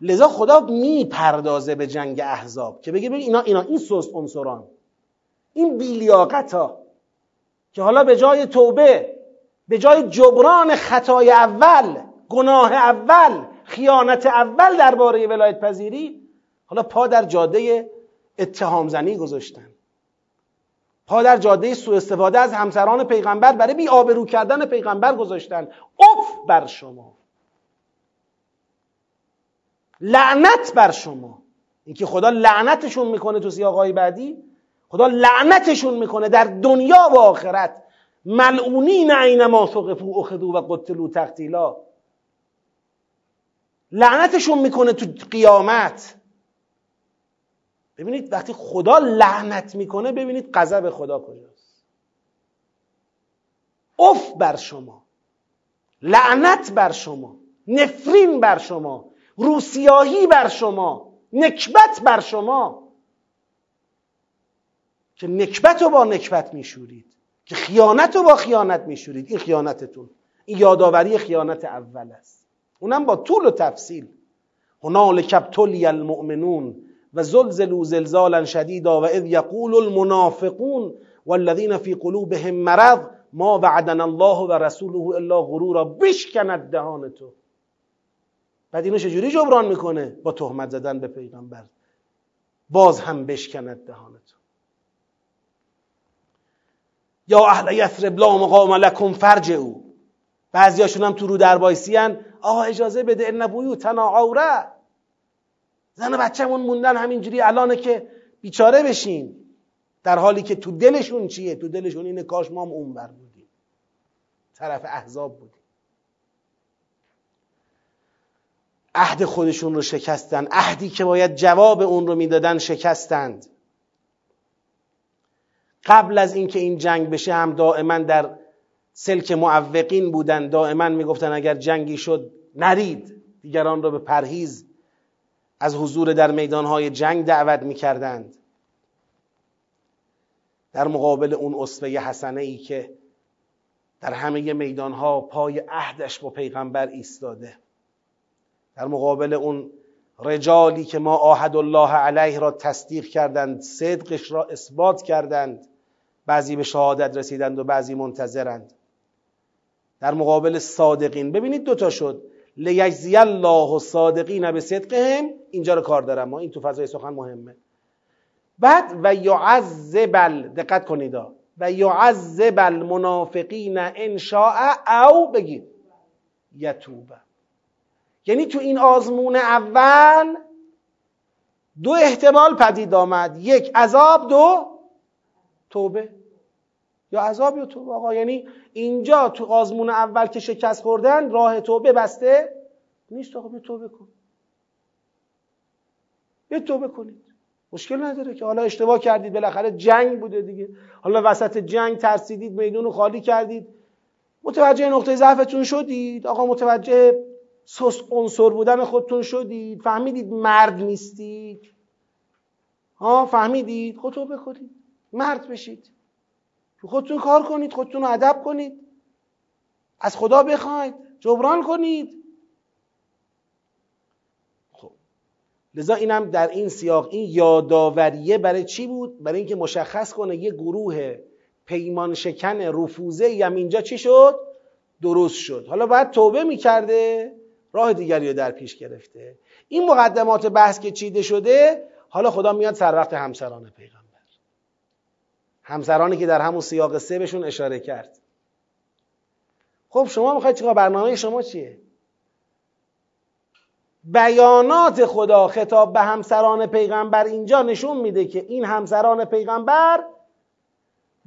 لذا خدا می‌پردازه به جنگ احزاب که بگه بگه اینا اینا این سست عنصران این بیلیاقت ها که حالا به جای توبه به جای جبران خطای اول گناه اول خیانت اول درباره ولایت پذیری حالا پا در جاده اتهام زنی گذاشتن. پا در جاده سوء استفاده از همسران پیغمبر برای بی آبرو کردن پیغمبر گذاشتن. اف بر شما. لعنت بر شما. اینکه خدا لعنتشون می‌کنه تو سیاقهای بعدی خدا لعنتشون می‌کنه در دنیا و آخرت. ملعونین اینما ثقفو اخذو و قتلو تقتیلا. لعنتشون می‌کنه تو قیامت. ببینید وقتی خدا لعنت می‌کنه ببینید غضب خدا کجاست. اف بر شما. لعنت بر شما. نفرین بر شما. روسیاهی بر شما. نکبت بر شما. که نکبت رو با نکبت میشورید. که خیانت رو با خیانت میشورید. این خیانتتون. این یادآوری خیانت اول است. اونم با طول و تفصیل. هنالک ابتلی المؤمنون. و زلزلوا زلزالا شدیدا و اذ یقول المنافقون والذین فی قلوبهم مرض ما وعدنا الله و رسوله الا غرورا بشکند دهان تو. بعد اینو چجوری جبران می‌کنه؟ با تهمت زدن به پیغمبر. باز هم بشکند دهان تو. یا اهل یثرب لا مقام لکم فرج او بعضیاشون هم تو رو در آقا اجازه بده ان بیوتنا عوره. زن بچه‌مون موندن همینجوری الانه که بیچاره بشیم در حالی که تو دلشون چیه؟ تو دلشون اینه کاش ما هم اون بر بودیم. طرف احزاب بودیم. عهد خودشون رو شکستن. عهدی که باید جواب اون رو می‌دادن شکستند. قبل از اینکه این جنگ بشه هم دائما در سلک معوقین بودن. دائما می‌گفتن اگر جنگی شد نرید. دیگران را به پرهیز از حضور در میدانهای جنگ دعوت می‌کردند. در مقابل اون اصفه حسنه ای که در همه میدانها پای عهدش با پیغمبر ایستاده. در مقابل اون رجالی که ما آهد الله علیه را تصدیق کردند صدقش را اثبات کردند بعضی به شهادت رسیدند و بعضی منتظرند. در مقابل صادقین ببینید دوتا شد. لیجزی الله صادقین به صدقهم اینجا رو کار دارم ما این تو فضای سخن مهمه. بعد و یعذب دقت کنید و یعذب المنافقین ان شاء او بگید. یتوبه. یعنی تو این آزمون اول دو احتمال پدید آمد. یک عذاب دو توبه. یا عذاب یا توبه. آقا یعنی اینجا تو آزمون اول که شکست خوردن راه توبه بسته نیست. آقا به توبه کن. به توبه کنید. مشکل نداره که. حالا اشتباه کردید بالاخره جنگ بوده دیگه. حالا وسط جنگ ترسیدید میدون رو خالی کردید. متوجه نقطه ضعفتون شدید. آقا متوجه سس عنصر بودن خودتون شدید. فهمیدید مرد نیستید. ها فهمیدید؟ خودتون بکنید مرد بشید. خودتون کار کنید خودتون ادب کنید. از خدا بخواید. جبران کنید. لذا اینم در این سیاق این یاداوریه برای چی بود؟ برای اینکه مشخص کنه یه گروه پیمان شکن رفوزه هم اینجا چی شد؟ درست شد. حالا باید توبه می‌کرده راه دیگری رو در پیش گرفته. این مقدمات بحث که چیده شده حالا خدا میاد سر وقت همسران پیغمبر. همسرانی که در همون سیاق سه بهشون اشاره کرد. خب شما می‌خواید چیکار؟ برنامه شما چیه؟ بیانات خدا خطاب به همسران پیغمبر اینجا نشون میده که این همسران پیغمبر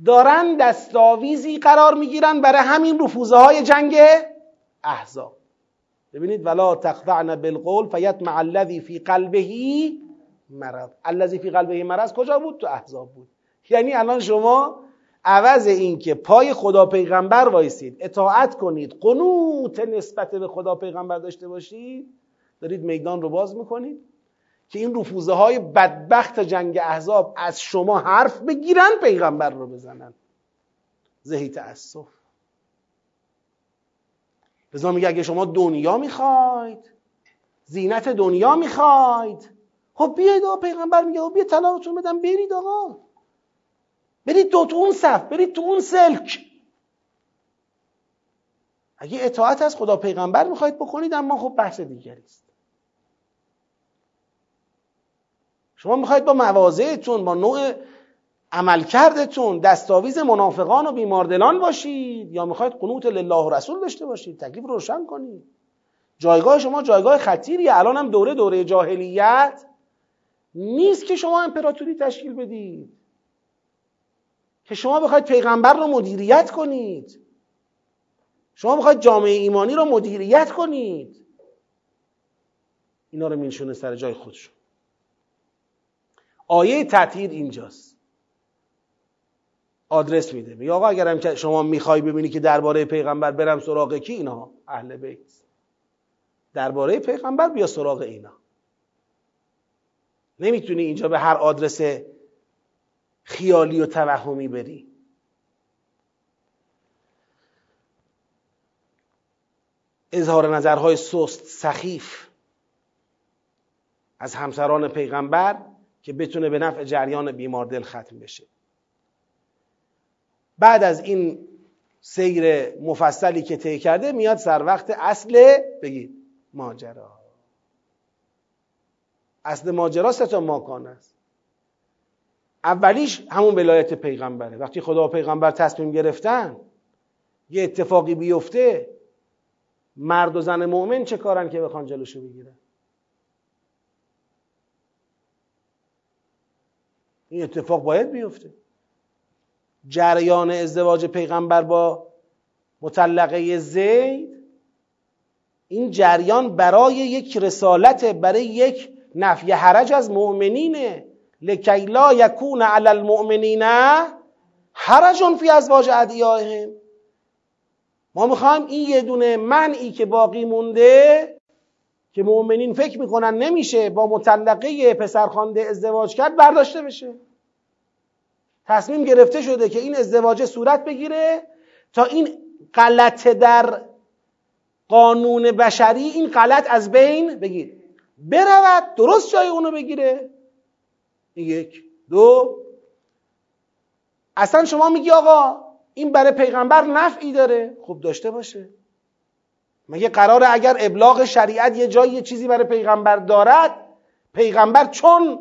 دارن دستاویزی قرار می‌گیرن برای همین رفوزه های جنگ احزاب. ببینید ولا تخضعن بالقول فیطمع الذی فی قلبه مرض. الذی فی قلبه مرض کجا بود؟ تو احزاب بود. یعنی الان شما عوض این که پای خدا پیغمبر وایسید. اطاعت کنید. قنوت نسبت به خدا پیغمبر داشته باشید. دارید میدان رو باز می‌کنید که این رفوزه های بدبخت جنگ احزاب از شما حرف بگیرن پیغمبر رو بزنن. زهی تأسف. لذا میگه اگه شما دنیا می‌خواید زینت دنیا می‌خواید خب بیاید آقا پیغمبر میگه بیا طلاقتون بدم برید آقا. برید تو اون صف برید تو اون سلک. اگه اطاعت از خدا پیغمبر می‌خواید بکنید اما خب بحث دیگری است. شما می‌خواید با مواضعتون با نوع عملکردتون دستاویز منافقان و بیماردلان باشید یا می‌خواید قنوت لله و رسول داشته باشید تکلیف روشن کنید. جایگاه شما جایگاه خطیریه. الان هم دوره دوره جاهلیت نیست که شما امپراتوری تشکیل بدید. که شما بخواید پیغمبر رو مدیریت کنید. شما بخواید جامعه ایمانی رو مدیریت کنید. اینا رو مینشونه سر جای خودشون. آیه تطهیر اینجاست. آدرس میده. میگه آقا اگرم شما می‌خوای ببینی که درباره پیغمبر برم سراغ کی اینا؟ اهل بیت. درباره پیغمبر بیا سراغ اینا. نمی‌تونی اینجا به هر آدرس خیالی و توهمی بری. اظهار نظرهای سست سخیف از همسران پیغمبر که بتونه به نفع جریان بیماردل ختم بشه. بعد از این سیر مفصلی که طی کرده میاد سر وقت اصل بگید ماجرا. اصل ماجرا سه تا ماکان است. اولیش همون ولایت پیغمبره. وقتی خدا و پیغمبر تصمیم گرفتن یه اتفاقی بیفته مرد و زن مؤمن چه کارن که بخوان جلوشو بگیرن؟ این اتفاق باید بیفته. جریان ازدواج پیغمبر با مطلقه زید این جریان برای یک رسالت برای یک نفی حرج از مؤمنینه. لکی لا یکون علی المؤمنین حرج فی ازواج ادیائهم. ما می‌خوایم این یه دونه منعی که باقی مونده که مؤمنین فکر می‌کنن نمیشه با مطلقه پسرخوانده ازدواج کرد برداشته بشه. تصمیم گرفته شده که این ازدواج صورت بگیره تا این غلط در قانون بشری این غلط از بین بگیر برود درست جای اونو بگیره. یک. دو. اصلا شما میگی آقا این برای پیغمبر نفعی داره. خب داشته باشه. مگه قراره اگر ابلاغ شریعت یه جایی یه چیزی برای پیغمبر دارد پیغمبر چون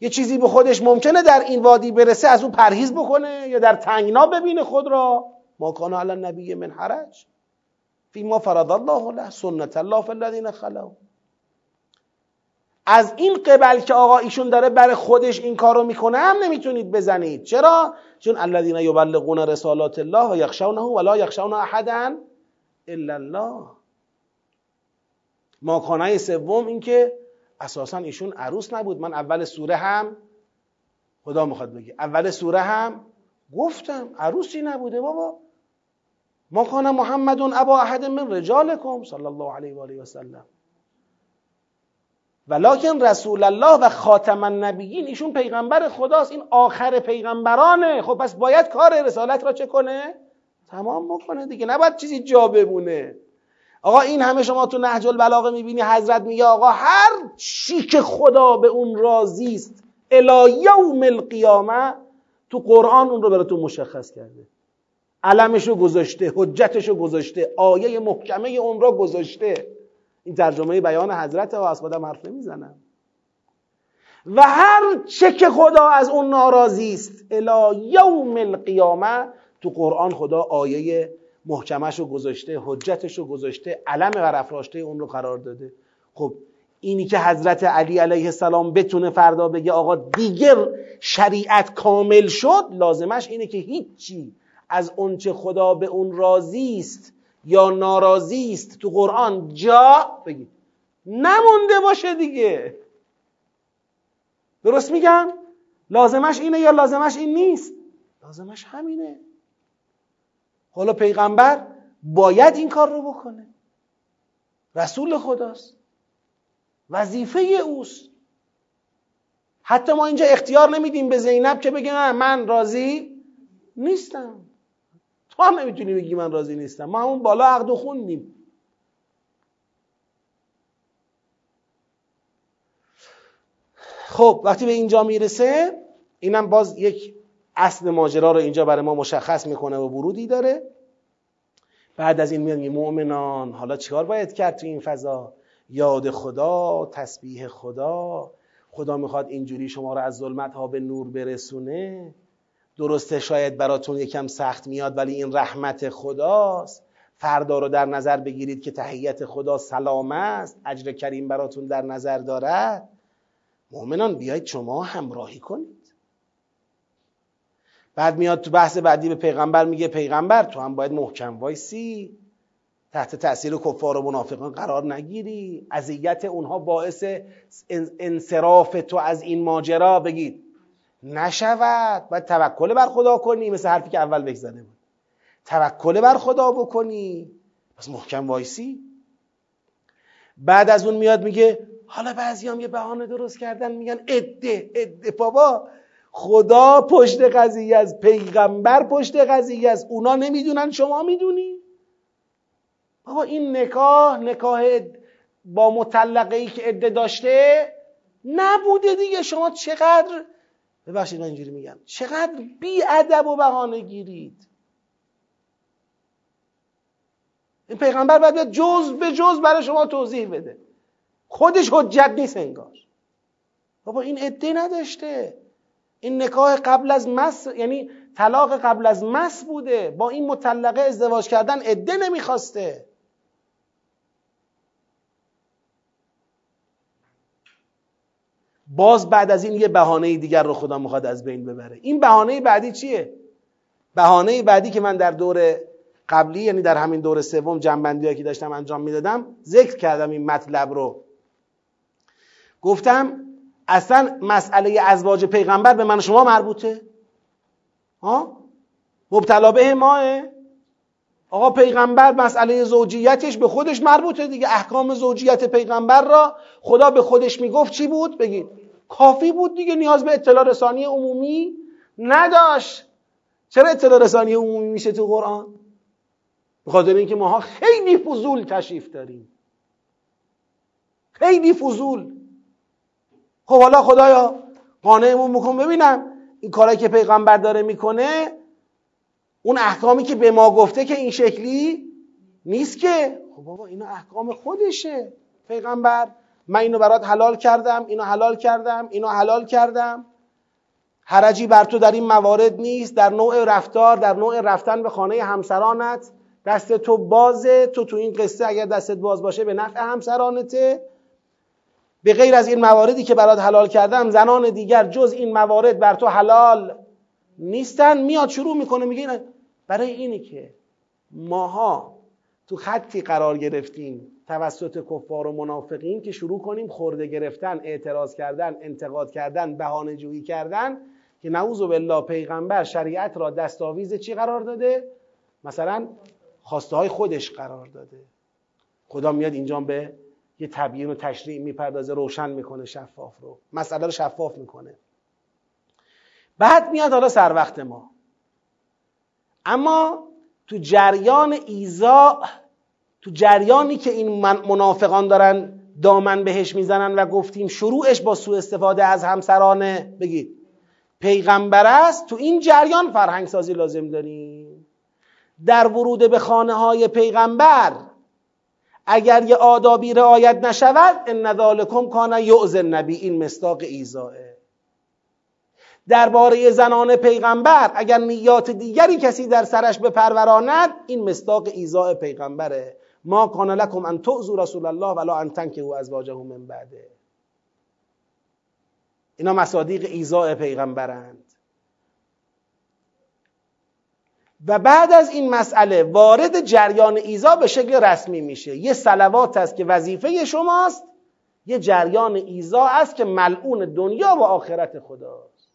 یه چیزی به خودش ممکنه در این وادی برسه از اون پرهیز بکنه یا در تنگنا ببینه خود را؟ ما کان علی النبی من حرج. فی ما فرض الله له سنت الله فی الذین خلو. از این قبل که آقا ایشون داره برای خودش این کارو می‌کنه هم نمی‌تونید بزنید. چرا؟ چون الذین یبلغون رسالات الله یخشونه ولا یخشون احدا الا الله. ماکانه سوم این که اساسا ایشون عروس نبود. من اول سوره هم خدا می‌خواد بگه. اول سوره هم گفتم عروسی نبوده بابا. ما کان محمد ابا احد من رجالکم صلی الله علیه و آله و سلم. ولکن رسول الله و خاتم النبیین ایشون پیغمبر خداست. این آخر پیغمبرانه. خب پس باید کار رسالت را چه کنه؟ تمام بکنه. دیگه نباید چیزی جا بمونه. آقا این همه شما تو نهج البلاغه می‌بینی حضرت میگه آقا هر چی که خدا به اون راضی است الی یوم القیامه تو قرآن اون رو براتون مشخص کرده. علمش رو گذاشته حجتش رو گذاشته آیه محکمه اون را گذاشته. این ترجمه بیان حضرت و از خودم حرف نمی‌زنم. و هر چه که خدا از اون ناراضی است الی یوم القیامه تو قرآن خدا آیه محکمش رو گذاشته حجتش رو گذاشته علم برافراشته اون رو قرار داده. خب اینی که حضرت علی علیه السلام بتونه فردا بگه آقا دیگر شریعت کامل شد لازمش اینه که هیچی از اونچه خدا به اون راضی است یا ناراضی است تو قرآن جا بگید نمونده باشه دیگه. درست میگم؟ لازمش اینه یا لازمش این نیست؟ لازمش همینه. حالا پیغمبر باید این کار رو بکنه. رسول خداست. وظیفه اوست. حتی ما اینجا اختیار نمیدیم به زینب که بگه من راضی نیستم. تو هم نمی‌تونی بگی من راضی نیستم. ما همون بالا عقد و خوندیم. خب وقتی به اینجا می‌رسه اینم باز یک اصل ماجرا رو اینجا برای ما مشخص می‌کنه و ورودی داره. بعد از این میاد مؤمنان حالا چیکار باید کرد تو این فضا؟ یاد خدا تسبیح خدا. خدا می‌خواد اینجوری شما رو از ظلمت ها به نور برسونه. درسته شاید براتون یکم سخت میاد ولی این رحمت خداست. فردا رو در نظر بگیرید که تحییت خدا سلام است. اجر کریم براتون در نظر دارد. مؤمنان بیایید شما همراهی کنید. بعد میاد تو بحث بعدی به پیغمبر میگه پیغمبر تو هم باید محکم وایسی. تحت تاثیر کفار و منافقان قرار نگیری. اذیت اونها باعث انصراف تو از این ماجرا. بگید. نشود. باید توکل بر خدا کنی. مثل حرفی که اول بگذاره بود توکل بر خدا بکنی. پس محکم وایسی. بعد از اون میاد میگه حالا بعضی هم یه بهانه درست کردن. میگن اده اده بابا. خدا پشت قضیه از پیغمبر پشت قضیه از اونا نمی‌دونن شما می‌دونی؟ بابا این نکاح نکاح با مطلقه ای که عده داشته نبوده دیگه. شما چقدر ببخشید من اینجوری میگم. چقدر بی ادب و بهانه گیرید. این پیغمبر باید جز به جز برای شما توضیح بده. خودش حجت نیست انگار. بابا این عده نداشته. این نکاح قبل از مس یعنی طلاق قبل از مس بوده. با این مطلقه ازدواج کردن عده نمی‌خواسته. باز بعد از این یه بهانه دیگر رو خدا می‌خواد از بین ببره. این بهانه بعدی چیه؟ بهانه بعدی که من در دور قبلی یعنی در همین دور سوم جنبندی که داشتم انجام می‌دادم ذکر کردم این مطلب رو. گفتم اصلا مسئله ازواج پیغمبر به من شما مربوطه. ها؟ مبتلا به ماه. آقا پیغمبر مسئله زوجیتش به خودش مربوطه دیگه. احکام زوجیت پیغمبر را خدا به خودش می‌گفت چی بود؟ بگید. کافی بود دیگه نیاز به اطلاع رسانی عمومی نداشت. چرا اطلاع رسانی عمومی میشه تو قرآن؟ به خاطر اینکه ماها خیلی فضول تشریف داریم. خیلی فضول. خب حالا خدایا قانعمون بکن ببینم این کارایی که پیغمبر داره می‌کنه اون احکامی که به ما گفته که این شکلی نیست که. خب بابا اینا احکام خودشه. پیغمبر من اینو برات حلال کردم اینو حلال کردم اینو حلال کردم. حرجی بر تو در این موارد نیست. در نوع رفتار در نوع رفتن به خانه همسرانت. دست تو بازه. تو تو این قصه اگر دستت باز باشه به نفع همسرانته. به غیر از این مواردی که برات حلال کردم زنان دیگر جز این موارد بر تو حلال نیستن. میاد شروع می‌کنه میگه برای اینه که ماها تو خطی قرار گرفتیم توسط کفار و منافقین که شروع کنیم خورده گرفتن اعتراض کردن انتقاد کردن بهانه جویی کردن که نعوذ بالله پیغمبر شریعت را دستاویز چی قرار داده؟ مثلا خواسته های خودش قرار داده. خدا میاد اینجا به یه تبیین و تشریع می‌پردازه روشن می‌کنه شفاف رو. مسئله رو شفاف می‌کنه. بعد میاد حالا سر وقت ما. اما تو جریان ایزا تو جریانی که این منافقان دارن دامن بهش می‌زنن و گفتیم شروعش با سوء استفاده از همسرانه. بگید. پیغمبر است تو این جریان فرهنگ سازی لازم داریم. در ورود به خانه های پیغمبر اگر یه آدابی رعایت نشود ان ذالکم کان یعز نبی این مستاق ایزائه درباره زنان پیغمبر اگر نیات دیگری کسی در سرش بپروراند این مستاق ایزاء پیغمبره. ما کان لکم ان تعذوا رسول الله ولا ان تنکحوا ازواجه من بعده. اینا مصادیق ایزاء پیغمبرند. و بعد از این مسئله وارد جریان ایزا به شکل رسمی میشه. یه سلوات است که وظیفه شماست یه جریان ایزا است که ملعون دنیا و آخرت خداست.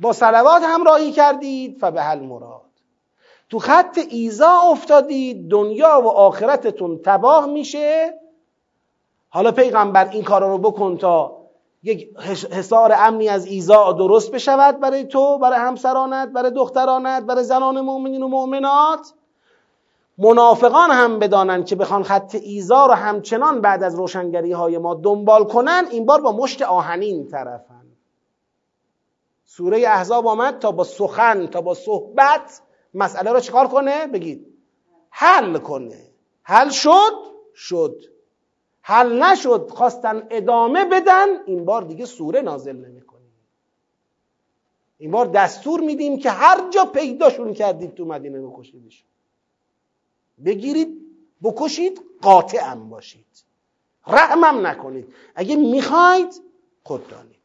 با سلوات همراهی کردید فبه مراد. تو خط ایزا افتادید دنیا و آخرتتون تباه میشه. حالا پیغمبر این کارا رو بکن تا یک حصار امنی از ایزا درست بشود برای تو برای همسرانت برای دخترانت برای زنان مؤمنین و مؤمنات. منافقان هم بدانند که بخوان خط ایزا رو همچنان بعد از روشنگری های ما دنبال کنن این بار با مشت آهنین طرفن. سوره احزاب آمد تا با سخن تا با صحبت. مسئله رو چکار کنه؟ بگید. حل کنه. حل شد؟ شد. حل نشد خواستن ادامه بدن این بار دیگه سوره نازل نمی‌کنیم. این بار دستور میدیم که هر جا پیداشون کردید تو مدینه بکشیدشون بگیرید بکشید قاطعم باشید. رحمم نکنید. اگه می‌خواید خود دانید.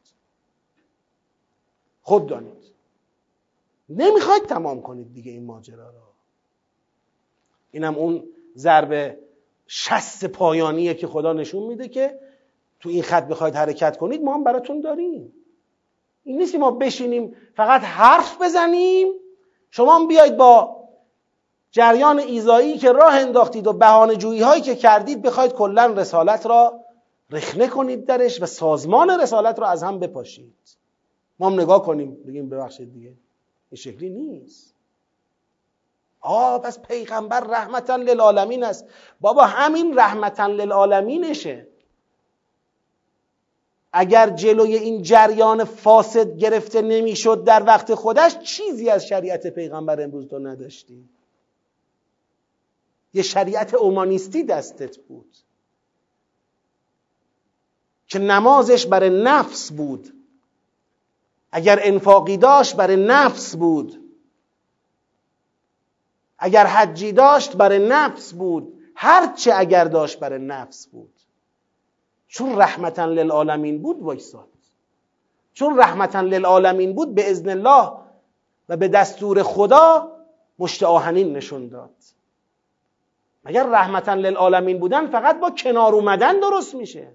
خود دانید. نمی‌خواید تمام کنید دیگه این ماجرا رو. اینم اون ضربه شست پایانیه که خدا نشون میده که تو این خط بخواید حرکت کنید ما هم براتون داریم. این نیست ما بشینیم فقط حرف بزنیم. شما هم بیاید با جریان ایزایی که راه انداختید و بهانه جویی هایی که کردید بخواید کلا رسالت را رخنه کنید درش و سازمان رسالت را از هم بپاشید. ما هم نگاه کنیم بگیم ببخشید دیگه این شکلی نیست. آه پس پیغمبر رحمتا للعالمین است. بابا همین رحمتا للعالمینشه. اگر جلوی این جریان فاسد گرفته نمی‌شد در وقت خودش چیزی از شریعت پیغمبر امروز تو نداشتی. یه شریعت اومانیستی دستت بود. که نمازش برای نفس بود. اگر انفاقی داشت برای نفس بود. اگر حجی داشت برای نفس بود هرچه اگر داشت برای نفس بود. چون رحمتا للعالمین بود وایساد. چون رحمتا للعالمین بود به ازن الله و به دستور خدا مشت آهنین نشون داد. مگر رحمتا للعالمین بودن فقط با کنار اومدن درست میشه؟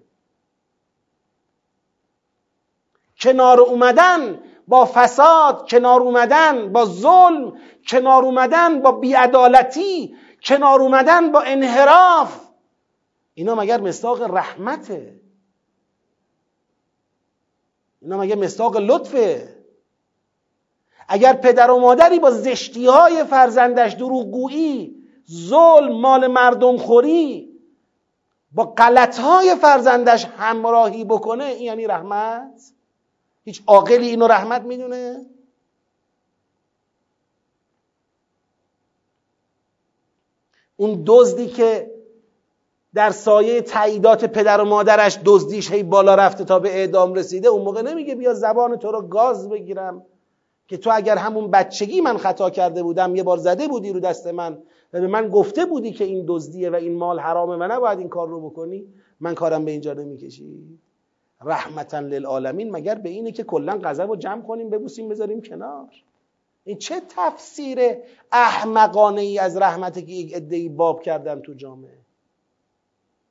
کنار اومدن با فساد کنار اومدن با ظلم کنار اومدن با بیعدالتی کنار اومدن با انحراف. اینا مگر مستاق رحمته؟ اینا مگه مستاق لطفه؟ اگر پدر و مادری با زشتی های فرزندش دروغگویی ظلم مال مردم خوری با غلط های فرزندش همراهی بکنه این یعنی رحمت؟ هیچ عاقلی اینو رحمت می‌دونه؟ اون دزدی که در سایه تعییدات پدر و مادرش دزدیش هی بالا رفته تا به اعدام رسیده اون موقع نمیگه بیا زبان تو رو گاز بگیرم که تو اگر همون بچگی من خطا کرده بودم یه بار زده بودی رو دست من و به من گفته بودی که این دزدیه و این مال حرامه و نباید این کار رو بکنی من کارم به اینجا نمی‌کشی. رحمتا للعالمین مگر به اینه که کلا غضب رو جمع کنیم ببوسیم بذاریم کنار؟ این چه تفسیر احمقانه ای از رحمته که یک عدهای باب کردن تو جامعه؟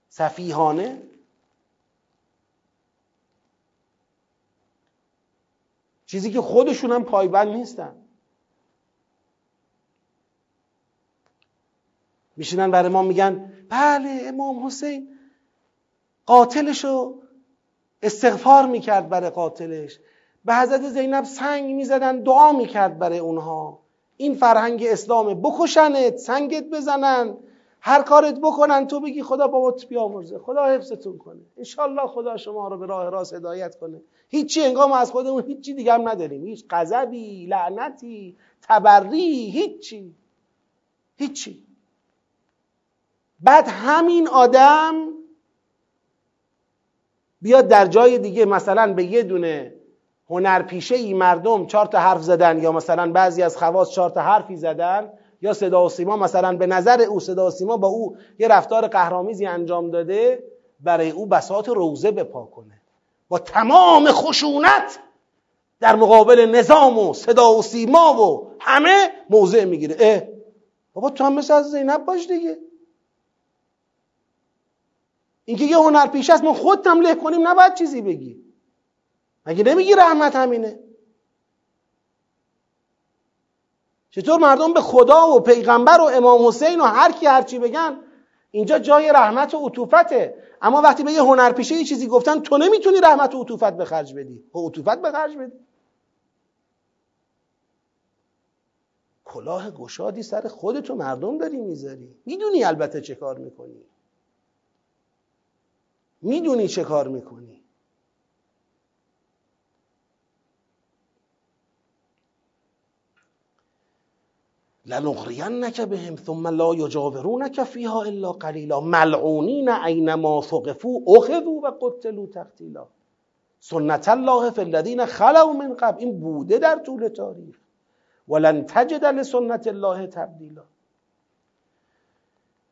سفیهانه چیزی که خودشون هم پایبند نیستن. میشینن برای ما میگن بله امام حسین قاتلشو استغفار می‌کرد برای قاتلش. به حضرت زینب سنگ می‌زدن دعا می‌کرد برای اونها. این فرهنگ اسلامه بکشنت سنگت بزنن هر کارت بکنن تو بگی خدا بابات بیامرزه خدا حفظتون کنه. انشالله خدا شما رو به راه راست هدایت کنه. هیچی انگام از خودمون هیچی دیگه هم نداریم. هیچ غضبی لعنتی تبری هیچی. هیچی. بعد همین آدم بیاد در جای دیگه مثلا به یه دونه هنرپیشه ای مردم چهار تا حرف زدن یا مثلا بعضی از خواص چهار تا حرفی زدن یا صدا و سیما مثلا به نظر او صدا و سیما با او یه رفتار قهرامیزی انجام داده برای او بساط روزه بپا کنه. با تمام خشونت در مقابل نظام و صدا و سیما و همه موضع می‌گیره. اه بابا تو هم مثل از زینب باش دیگه. اینکه یه هنر پیش است ما خود له کنیم نباید چیزی بگی. مگه نمیگی رحمت همینه؟ چطور مردم به خدا و پیغمبر و امام حسین و هر کی هر چی بگن اینجا جای رحمت و عطوفته. اما وقتی به یه هنرپیشه یه چیزی گفتن تو نمی‌تونی رحمت و عطوفت به خرج بدی. و عطوفت به خرج بدی. کلاه گشادی سر خودتو مردم داری می‌ذاری. می‌دونی البته چه کار می‌کنی. می‌دونی چه کار می‌کنی. لنغرینک بهم ثم لا یجاورونک فیها الا قلیلا. ملعونین اینما ثقفوا. اخذوا و قتلوا تقتیلا. سنت الله فی الذین خلوا من قبل. این بوده در طول تاریخ. ولن تجد لسنت الله تبدیلا.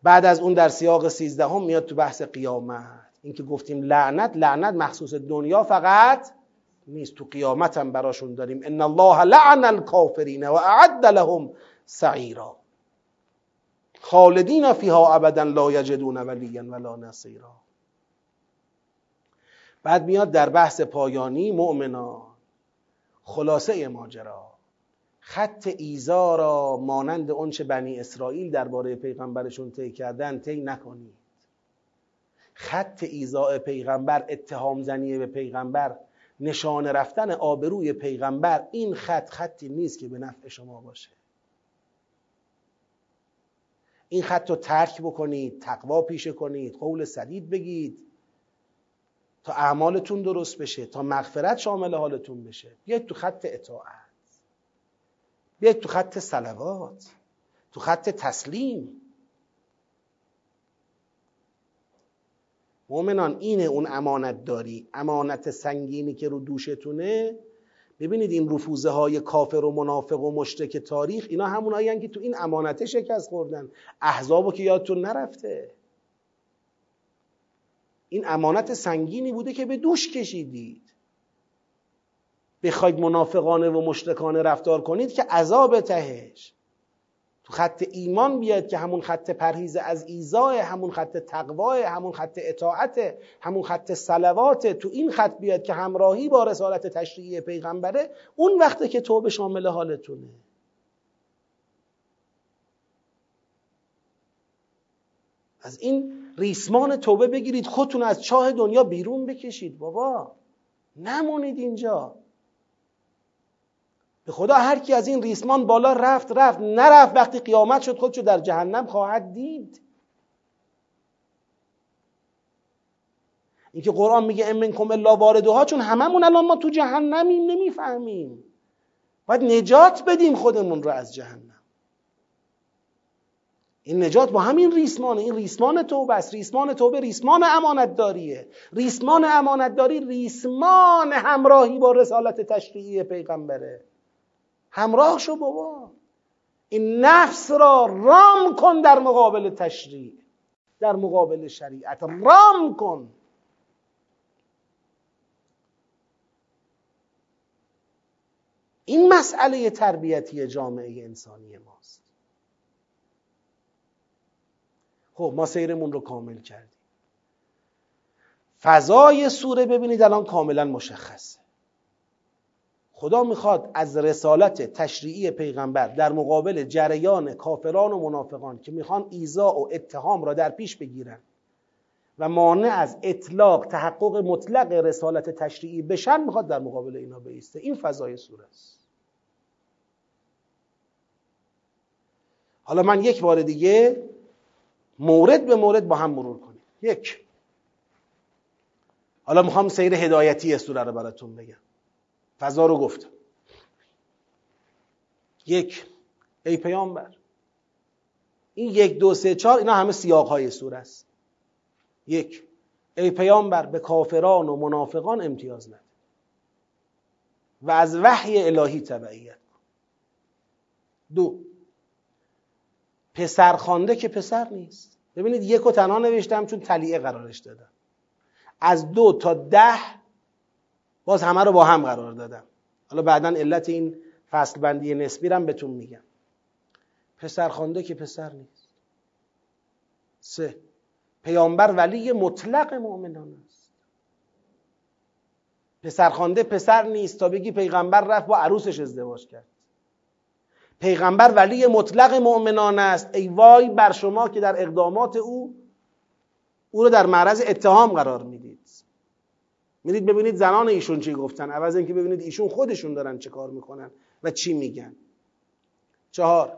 بعد از اون در سیاق سیزدهم میاد تو بحث قیامت. اینکه گفتیم لعنت لعنت مخصوص دنیا فقط نیست. تو قیامت هم براشون داریم. ان الله لعن الکافرین و اعد لهم سعیرا. خالدین فیها ابدا لا یجدون ولیا ولا نصیرا. بعد میاد در بحث پایانی مؤمنان. خلاصه ماجرا. خط ایزا را مانند اونچه بنی اسرائیل درباره پیغمبرشون طی کردن طی نکنید. خط ایزاء پیغمبر اتهام زنی به پیغمبر نشان رفتن آبروی پیغمبر این خط خطی نیست که به نفع شما باشه. این خط رو ترک بکنید تقوا پیشه کنید قول سدید بگید تا اعمالتون درست بشه تا مغفرت شامل حالتون بشه. بیاید تو خط اطاعت. بیاید تو خط سلوات تو خط تسلیم. مؤمنان اینه اون امانت داری. امانت سنگینی که رو دوشتونه. ببینید این رفوزه های کافر و منافق و مشرک تاریخ اینا همون که تو این امانته شکست خوردن. احزابو که یادتون نرفته. این امانت سنگینی بوده که به دوش کشیدید. بخواید منافقانه و مشرکانه رفتار کنید که عذاب تهش. تو خط ایمان بیاد که همون خط پرهیز از ایزای همون خط تقوای همون خط اطاعت همون خط سلوات تو این خط بیاد که همراهی با رسالت تشریعی پیغمبره اون وقته که توبه شامل حالتونه. از این ریسمان توبه بگیرید خودتون از چاه دنیا بیرون بکشید بابا. نمونید اینجا. به خدا هر کی از این ریسمان بالا رفت رفت. نرفت. وقتی قیامت شد خودشو در جهنم خواهد دید. اینکه قرآن میگه امنکم الا واردها چون هممون الان ما تو جهنمیم نمی‌فهمیم. باید نجات بدیم خودمون رو از جهنم. این نجات با همین ریسمانه. این ریسمان توبه است. ریسمان توبه ریسمان امانت داریه ریسمان امانت داری ریسمان همراهی با رسالت تشریعی پیغمبره. همراه شو بابا. این نفس را رام کن در مقابل تشریع در مقابل شریعت. رام کن. این مسئله تربیتی جامعه انسانی ماست. خب ما سیرمون رو کامل کردیم. فضای سوره ببینید الان کاملا مشخصه. خدا می‌خواد از رسالت تشریعی پیغمبر در مقابل جریان کافران و منافقان که می‌خوان ایزا و اتهام را در پیش بگیرن و مانع از اطلاق تحقق مطلق رسالت تشریعی بشن می‌خواد در مقابل اینا بیسته. این فضای سوره است. حالا من یک بار دیگه مورد به مورد با هم مرور کنیم. یک. حالا می‌خوام سیر هدایتی سوره رو براتون بگم. فضا رو گفتم. یک ای پیامبر این یک دو سه چهار اینا همه سیاق های سوره است. یک ای پیامبر به کافران و منافقان امتیاز نده. و از وحی الهی تبعیت دو پسر خانده که پسر نیست. ببینید یک و تنها نوشتم چون تلیعه قرارش دادم. از دو تا ده باز همه رو با هم قرار دادم. حالا بعدا علت این فصل بندی نسبی هم بهتون میگم. پسر خانده که پسر نیست. سه. پیامبر ولی مطلق مؤمنان است. پسر خانده پسر نیست تا بگی پیغمبر رفت با عروسش ازدواج کرد. پیغمبر ولی مطلق مؤمنان است. ای وای بر شما که در اقدامات او او رو در معرض اتهام قرار می‌دید میرید ببینید زنان ایشون چی گفتن. عوض اینکه ببینید ایشون خودشون دارن چه کار می‌کنن و چی میگن. چهار.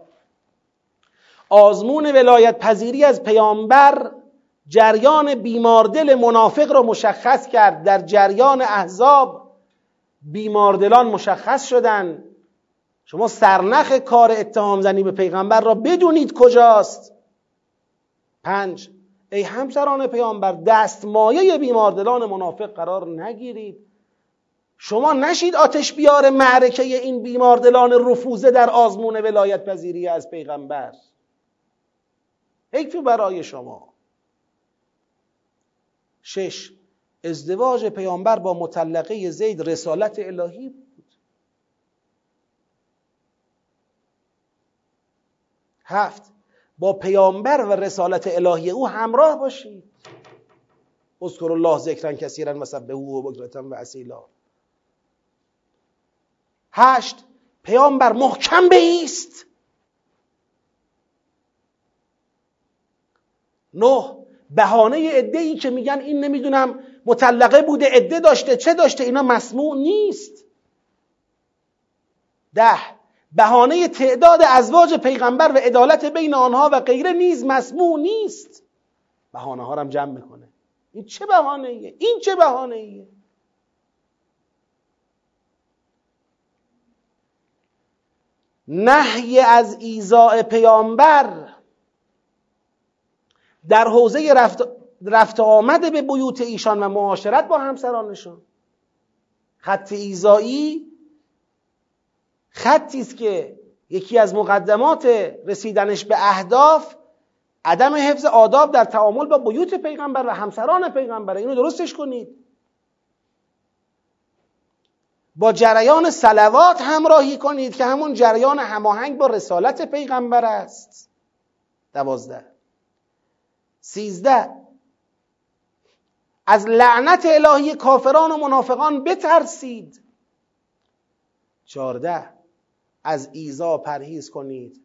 آزمون ولایت پذیری از پیامبر جریان بیماردل منافق را مشخص کرد. در جریان احزاب بیماردلان مشخص شدن. شما سرنخ کار اتهام زنی به پیغمبر را بدونید کجاست. پنج. ای همسران پیامبر دستمایه بیماردلان منافق قرار نگیرید. شما نشید آتش بیار معرکه این بیماردلان رفوزه در آزمون ولایت پذیری از پیغمبر. حیف برای شما. شش ازدواج پیامبر با مطلقه زید رسالت الهی بود. هفت با پیامبر و رسالت الهی او همراه باشید اذکر الله ذکرن کثیرا و سبحوه و بکرتا و اصیلا. هشت پیامبر محکم بیست نه بهانه عده ای که میگن این نمی‌دونم مطلقه بوده عده داشته چه داشته اینا مسموع نیست. ده بهانه تعداد ازواج پیغمبر و عدالت بین آنها و غیره نیز مسموع نیست بهانه ها هم جمع می‌کنه این چه بهانه ایه؟ این چه بهانه ایه؟ نهی از ایزاع پیامبر در حوزه رفت رفت آمده به بیوت ایشان و معاشرت با همسرانشون خط ایزایی خطی است که یکی از مقدمات رسیدنش به اهداف عدم حفظ آداب در تعامل با بیوت پیغمبر و همسران پیغمبر. اینو درستش کنید. با جریان سلوات همراهی کنید که همون جریان هماهنگ با رسالت پیغمبر است. دوازده. سیزده. از لعنت الهی کافران و منافقان بترسید. چارده از ایزا پرهیز کنید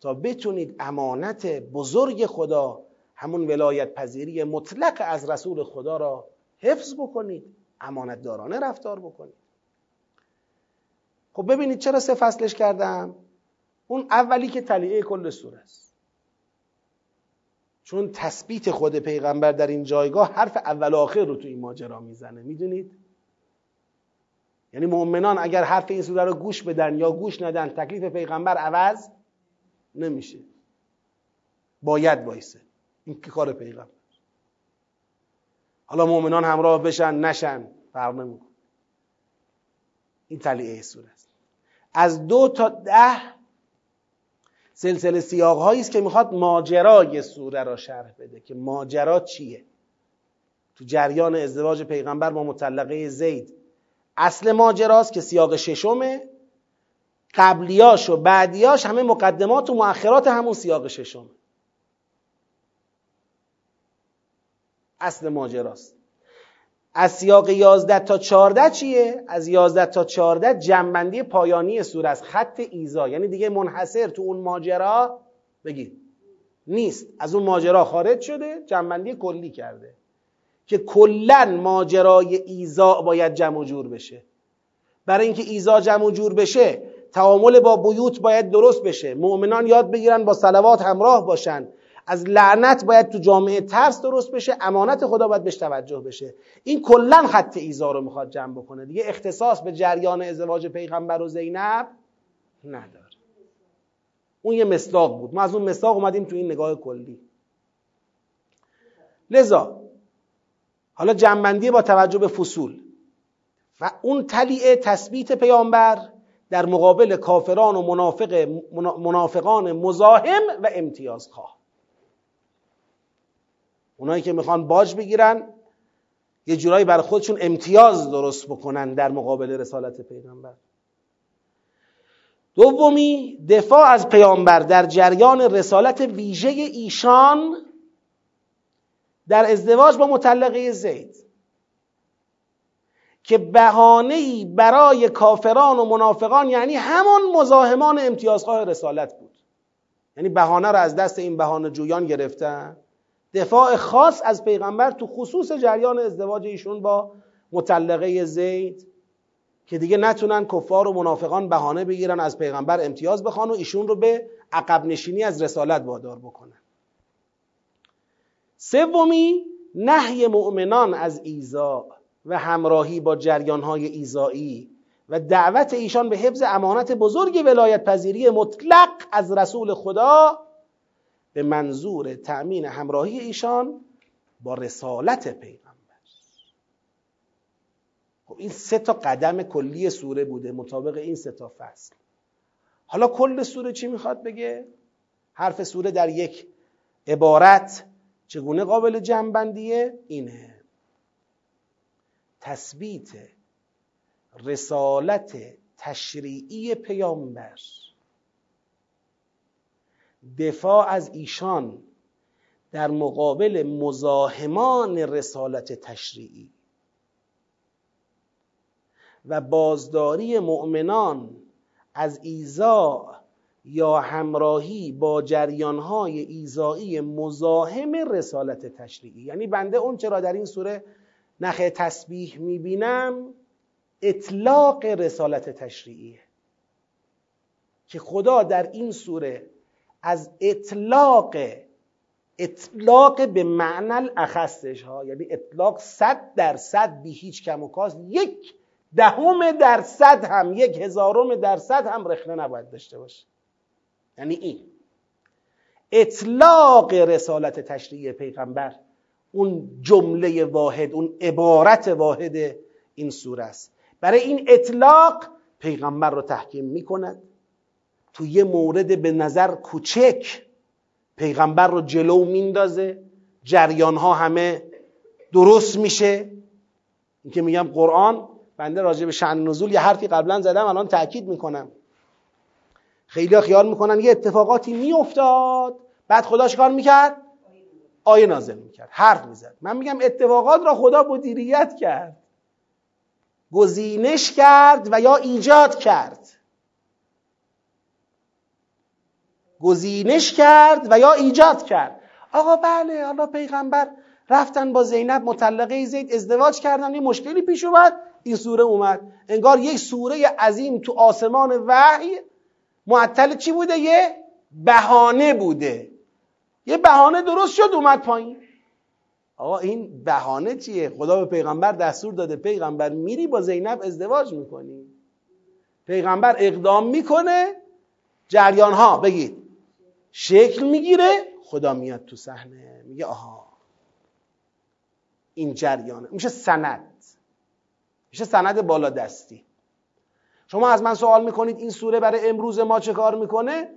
تا بتونید امانت بزرگ خدا همون ولایت پذیری مطلق از رسول خدا را حفظ بکنید امانت دارانه رفتار بکنید. خب ببینید چرا سه فصلش کردم؟ اون اولی که تلیعه کل سوره است. چون تثبیت خود پیغمبر در این جایگاه حرف اول آخر رو تو این ماجرا می‌زنه می‌دونید؟ یعنی مؤمنان اگر حرف این سوره رو گوش بدن یا گوش ندن تکلیف پیغمبر عوض نمیشه. باید وایسه. این که کار پیغمبر. حالا مؤمنان همراه بشن نشن فرق نمی‌کنه. این تلیعه سوره است. از دو تا ده سلسله سیاق هایی است که می‌خواد ماجرای سوره را شرح بده که ماجرا چیه. تو جریان ازدواج پیغمبر با مطلقه زید. اصل ماجراست که سیاق ششمه. قبلیاش و بعدیاش همه مقدمات و مؤخرات همون سیاق ششمه. اصل ماجراست. از سیاق 11 تا 14 چیه؟ از 11 تا 14 جنبندی پایانی سوره است خط ایزا. یعنی دیگه منحصر تو اون ماجرا بگید نیست. از اون ماجرا خارج شده جنبندی کلی کرده. که کلا ماجرای ایزا باید جمع جور بشه. برای اینکه ایزا جمع جور بشه تعامل با بیوت باید درست بشه. مؤمنان یاد بگیرن با صلوات همراه باشن. از لعنت باید تو جامعه ترس درست بشه امانت خدا باید بهش توجه بشه. این کلا خط ایزا رو می‌خواد جمع بکنه. دیگه اختصاص به جریان ازدواج پیغمبر و زینب نداره. اون یه مصداق بود. ما از اون مصداق اومدیم تو این نگاه کلی. لذا حالا جنبندی با توجه به فصول و اون تلیعه تثبیت پیامبر در مقابل کافران و منافق منافقان مزاحم و امتیازخواه. اونایی که می‌خوان باج بگیرن یه جورایی بر خودشون امتیاز درست بکنن در مقابل رسالت پیغمبر. دومی دفاع از پیامبر در جریان رسالت ویژه ایشان در ازدواج با مطلقه زید که بهانه برای کافران و منافقان یعنی همان مزاحمان امتیازخواه رسالت بود. یعنی بهانه رو از دست این بهانه جویان گرفتن. دفاع خاص از پیغمبر تو خصوص جریان ازدواج ایشون با مطلقه زید که دیگه نتونن کفار و منافقان بهانه بگیرن از پیغمبر امتیاز بخوان و ایشون رو به عقب نشینی از رسالت وادار بکنن. سومی نهی مؤمنان از ایزا و همراهی با جریانهای ایزایی و دعوت ایشان به حفظ امانت بزرگ ولایت پذیری مطلق از رسول خدا به منظور تأمین همراهی ایشان با رسالت پیغمبر خب این سه تا قدم کلی سوره بوده مطابق این سه تا فصل حالا کل سوره چی می‌خواد بگه؟ حرف سوره در یک عبارت چگونه قابل جمعبندیه؟ اینه. تثبیت رسالت تشریعی پیامبر. دفاع از ایشان در مقابل مزاحمان رسالت تشریعی. و بازداری مؤمنان از ایزا یا همراهی با جریانهای ایزایی مزاحم رسالت تشریعی. یعنی بنده اون چرا در این سوره نخ تسبیح می‌بینم؟ اطلاق رسالت تشریعیه که خدا در این سوره از اطلاق اطلاق به معنی اخستش ها یعنی اطلاق صد درصد بی هیچ کم و کاست یک دهم درصد هم یک هزارم درصد هم رخنه نباید داشته باشه. یعنی این. اطلاق رسالت تشریعی پیغمبر اون جمله واحد اون عبارت واحد این سوره است. برای این اطلاق پیغمبر رو تحکیم می‌کند. تو یه مورد به نظر کوچک پیغمبر رو جلو میندازه. جریان ها همه درست میشه. اینکه میگم قرآن بنده راجع به شأن نزول یه حرفی قبلا زدم الان تاکید می‌کنم. خیلی خیال می‌کنن یه اتفاقاتی میافتاد. بعد خدا کار می‌کرد؟ آیه نازل می‌کرد حرف می‌زد. من میگم اتفاقات را خدا مدیریت کرد. گزینش کرد و یا ایجاد کرد. گزینش کرد و یا ایجاد کرد. آقا بله حالا پیغمبر رفتن با زینب مطلقه زید ازدواج کردن یه مشکلی پیش اومد. این سوره اومد. انگار یک سوره عظیم تو آسمان وحی معطل چی بوده؟ یه بهانه بوده. یه بهانه درست شد اومد پایین. آقا این بهانه چیه؟ خدا به پیغمبر دستور داده. پیغمبر میری با زینب ازدواج می‌کنی. پیغمبر اقدام می‌کنه. جریان ها بگید. شکل می‌گیره. خدا میاد تو صحنه. میگه آها. این جریانه. میشه سند. میشه سند بالا دستی شما از من سوال می‌کنید این سوره برای امروز ما چه کار می‌کنه؟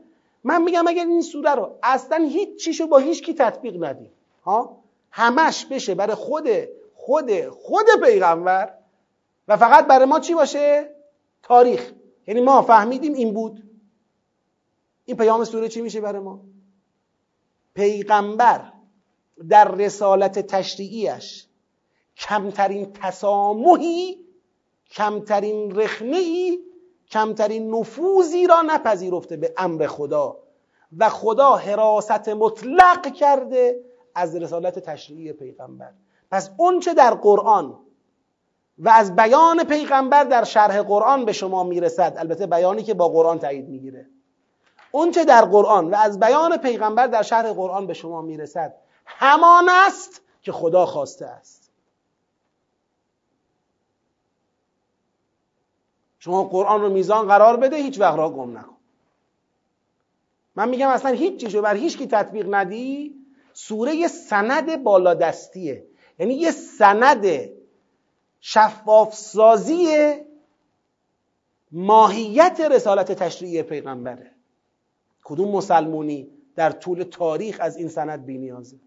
من میگم اگر این سوره رو اصلا هیچ چیشو با هیچ کی تطبیق ندیم ها؟ همش بشه برای خود خود خود پیغمبر و فقط برای ما چی باشه؟ تاریخ. یعنی ما فهمیدیم این بود. این پیام سوره چی میشه برای ما؟ پیغمبر در رسالت تشریعیش کمترین تسامحی کمترین رخنهی کمترین نفوذی را نپذیرفته به امر خدا و خدا حراست مطلق کرده از رسالت تشریعی پیغمبر. پس اونچه در قرآن و از بیان پیغمبر در شرح قرآن به شما می‌رسد البته بیانی که با قرآن تایید می‌گیره. اونچه در قرآن و از بیان پیغمبر در شرح قرآن به شما می‌رسد همان است که خدا خواسته است. شما قرآن رو میزان قرار بده هیچ وقت را گم نکن. من میگم اصلا هیچ چیزو بر هیچ کی تطبیق ندی. سوره یه سند بالادستیه. یعنی یه سند شفاف سازی ماهیت رسالت تشریعی پیغمبره. کدوم مسلمونی در طول تاریخ از این سند بینیازه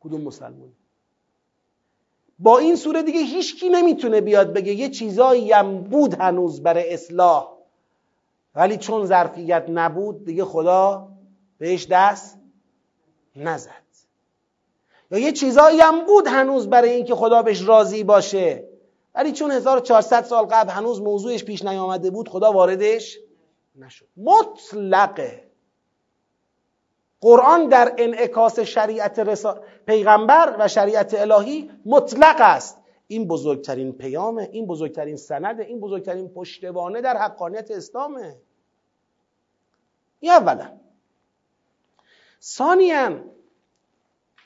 کدوم مسلمونی؟ با این سوره دیگه هیچکی نمی‌تونه بیاد بگه یه چیزایی هم بود هنوز برای اصلاح. ولی چون ظرفیت نبود دیگه خدا بهش دست نزد. یا یه چیزایی هم بود هنوز برای اینکه خدا بهش راضی باشه. ولی چون 1400 سال قبل هنوز موضوعش پیش نیامده بود خدا واردش نشد. مطلقه. قرآن در انعکاس شریعت رسا... پیغمبر و شریعت الهی مطلق است. این بزرگترین پیامه این بزرگترین سنده این بزرگترین پشتوانه در حقانیت اسلامه. این اولا. ثانیا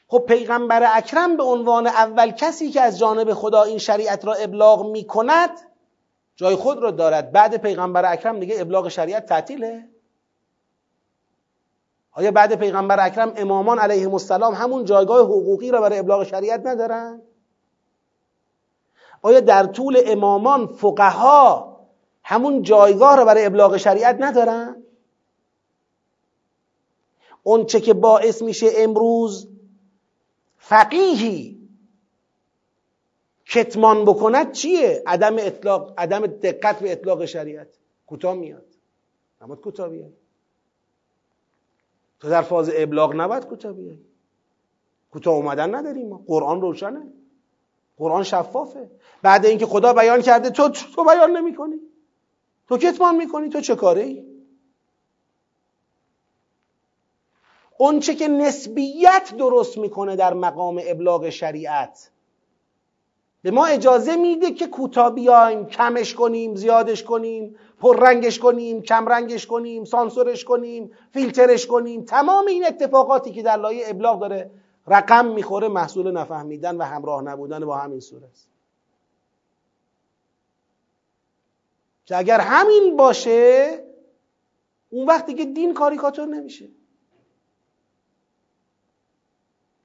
خب پیغمبر اکرم به عنوان اول کسی که از جانب خدا این شریعت را ابلاغ می کند جای خود را دارد. بعد پیغمبر اکرم دیگه ابلاغ شریعت تعطیله. آیا بعد پیغمبر اکرم امامان علیهم السلام همون جایگاه حقوقی را برای ابلاغ شریعت ندارن؟ آیا در طول امامان فقها همون جایگاه را برای ابلاغ شریعت ندارن؟ اون چه که باعث میشه امروز فقیهی کتمان بکند چیه؟ عدم اطلاق عدم دقت به اطلاق شریعت کوتاه میاد اما کوتاه بیاد تو در فاز ابلاغ نباید کوتاه بیای. کوتاه اومدن نداریم ما. قرآن روشنه. قرآن شفافه. بعد اینکه خدا بیان کرده تو تو بیان نمی‌کنی. تو کتمان می‌کنی؟ تو چه کاره ای اون چه که نسبیت درست می‌کنه در مقام ابلاغ شریعت به ما اجازه میده که کوتاه بیایم کمش کنیم زیادش کنیم پررنگش کنیم کم رنگش کنیم سانسورش کنیم فیلترش کنیم. تمام این اتفاقاتی که در لایه ابلاغ داره رقم می‌خوره محصول نفهمیدن و همراه نبودن با همین سوره است. که اگر همین باشه اون وقت دیگه دین کاریکاتور نمیشه.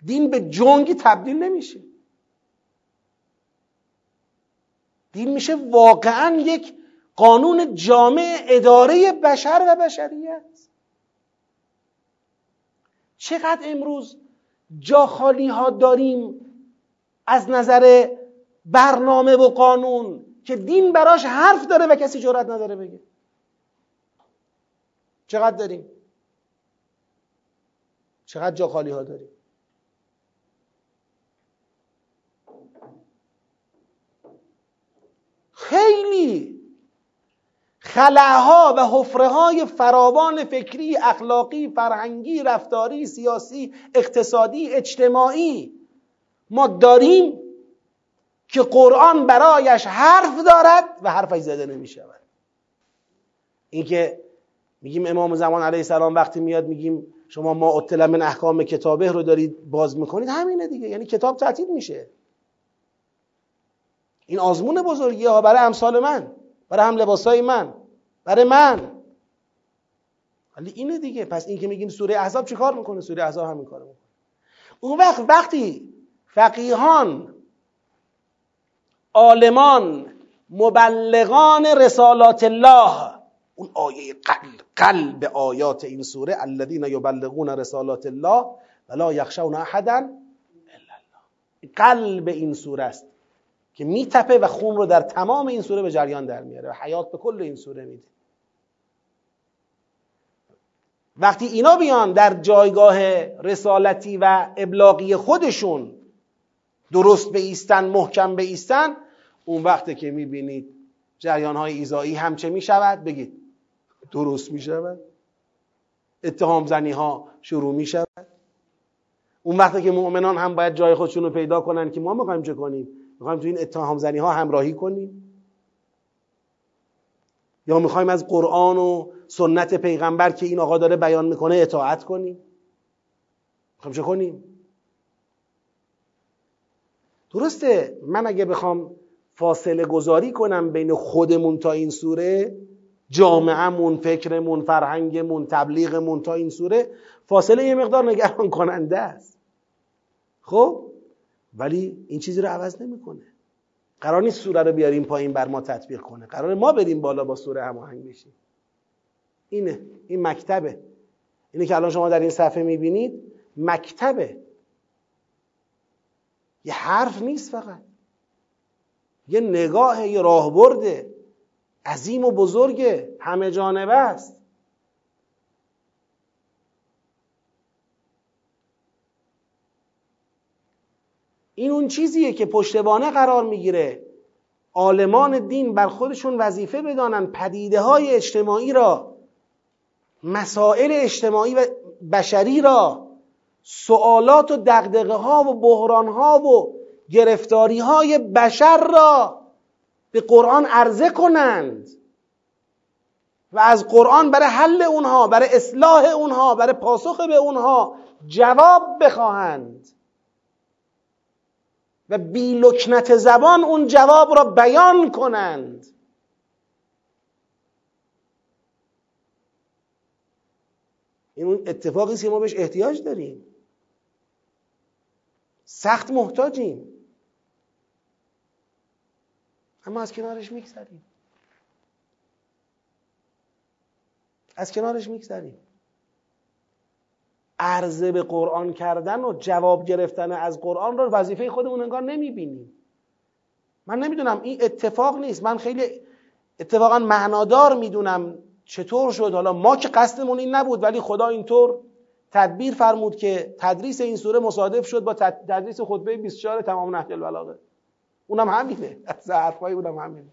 دین به جنگی تبدیل نمیشه. دین میشه واقعا یک قانون جامع اداره بشر و بشریت. چقدر امروز جا خالی ها داریم از نظر برنامه و قانون که دین براش حرف داره و کسی جرأت نداره بگه؟ چقدر داریم؟ چقدر جا خالی ها داریم؟ خیلی خلاها و حفره های فراوان فکری اخلاقی فرهنگی رفتاری سیاسی اقتصادی اجتماعی ما داریم که قرآن برایش حرف دارد و حرفش زده نمی شود اینکه میگیم امام زمان علیه السلام وقتی میاد میگیم شما ما اطلع من احکام کتابه رو دارید باز می‌کنید همینه دیگه. یعنی کتاب تعطیل میشه. این آزمون بزرگی ها برای امثال من برای هم لباسای من برای من. ولی اینه دیگه. پس این که میگیم سوره احزاب چیکار می‌کنه؟ سوره احزاب همین کارو می‌کنه. اون وقت وقتی فقیهان عالمان مبلغان رسالات الله اون آیه قلب, قلب آیات این سوره الذین یبلغون رسالات الله ولا یخشون احدا الا الله. قلب این سوره است. که میتپه و خون رو در تمام این سوره به جریان در میاره و حیات به کل این سوره میده. وقتی اینا بیان در جایگاه رسالتی و ابلاغی خودشون درست به ایستن محکم به ایستن اون وقته که می‌بینید جریان های ایزایی هم چه می‌شود بگید. درست می‌شود. اتهام زنی ها شروع می‌شود. اون وقته که مؤمنان هم باید جای خودشون رو پیدا کنن که ما می‌خوایم چه کنیم؟ می‌خوایم تو این اتهام زنی ها همراهی کنیم؟ یا می‌خوایم از قرآن و سنت پیغمبر که این آقا داره بیان می‌کنه اطاعت کنیم؟ می‌خوایم چه کنیم؟ درسته من اگه بخوام فاصله گذاری کنم بین خودمون تا این سوره جامعهمون فکرمون فرهنگمون تبلیغمون تا این سوره فاصله یه مقدار نگران کننده است. خب؟ ولی این چیزی رو عوض نمی‌کنه. قرار نیست سوره رو بیاریم پایین بر ما تطبیق کنه. قرار ما بریم بالا با سوره هماهنگ بشیم. اینه. این مکتبه. اینه که الان شما در این صفحه می‌بینید مکتبه. یه حرف نیست فقط. یه نگاه یه راهبرده عظیم و بزرگه همه جانبه است. این اون چیزیه که پشتوانه قرار می‌گیره. عالمان دین بر خودشون وظیفه بدانن پدیده های اجتماعی را مسائل اجتماعی و بشری را سوالات و دقدقه ها و بحران ها و گرفتاری های بشر را به قرآن عرضه کنند و از قرآن برای حل اونها برای اصلاح اونها برای پاسخ به اونها جواب بخواهند. و بی لکنت زبان اون جواب را بیان کنند. این اون اتفاقی که ما بهش احتیاج داریم. سخت محتاجیم. اما از کنارش میگذریم. از کنارش میگذریم. عرضه به قرآن کردن و جواب گرفتن از قرآن رو وظیفه خودمون انگار نمی‌بینیم. من نمی‌دونم این اتفاق نیست. من خیلی اتفاقا معنادار می‌دونم چطور شد. حالا ما که قصدمون این نبود ولی خدا اینطور تدبیر فرمود که تدریس این سوره مصادف شد با تدریس خطبه 24 تمام نهج البلاغه. اونم همینه. از حرفای اونم همینه.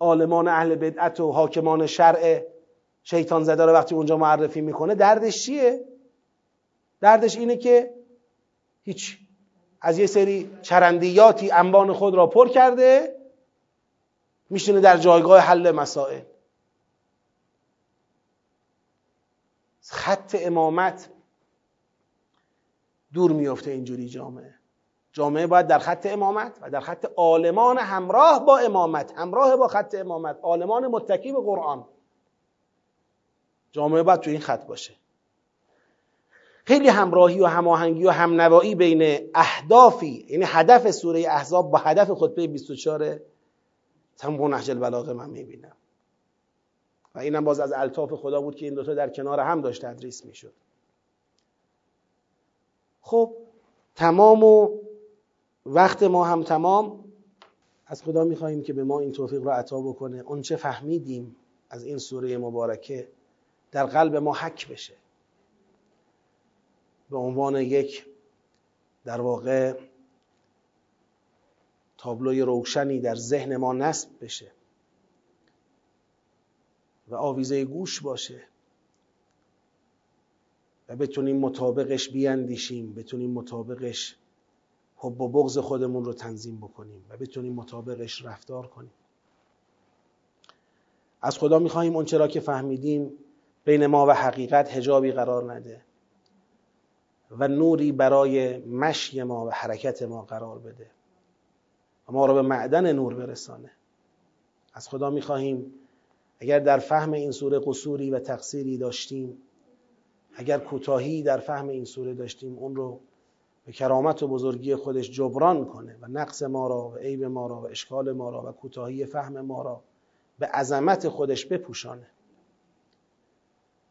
عالمان اهل بدعت و حاکمان شرع شیطان زده رو وقتی اونجا معرفی می‌کنه دردش چیه؟ دردش اینه که هیچ از یه سری چرندیاتی انبان خود را پر کرده میشینه در جایگاه حل مسائل خط امامت دور میفته اینجوری جامعه جامعه باید در خط امامت و در خط عالمان همراه با امامت همراه با خط امامت عالمان متکی به قرآن. جامعه باید تو این خط باشه. خیلی همراهی و هماهنگی و همنوایی بین اهدافی یعنی هدف سوره احزاب با هدف خطبه 24 تمام نهج البلاغه من می‌بینم. و اینم باز از الطاف خدا بود که این دوتا در کنار هم داشت تدریس می‌شد. خب تمام و وقت ما هم تمام. از خدا می‌خواهیم که به ما این توفیق را عطا بکنه. اون چه فهمیدیم از این سوره مبارکه در قلب ما حک بشه. به عنوان یک در واقع تابلوی روشنی در ذهن ما نصب بشه و آویزه گوش باشه و بتونیم مطابقش بیاندیشیم بتونیم مطابقش حب و بغض خودمون رو تنظیم بکنیم و بتونیم مطابقش رفتار کنیم. از خدا می‌خواهیم اون چرا که فهمیدیم بین ما و حقیقت هجابی قرار نده و نوری برای مشی ما و حرکت ما قرار بده و ما را به معدن نور برسانه. از خدا می‌خواهیم اگر در فهم این سوره قصوری و تقصیری داشتیم اگر کوتاهی در فهم این سوره داشتیم اون رو به کرامت و بزرگی خودش جبران کنه و نقص ما را و عیب ما را و اشکال ما را و کوتاهی فهم ما را به عظمت خودش بپوشانه.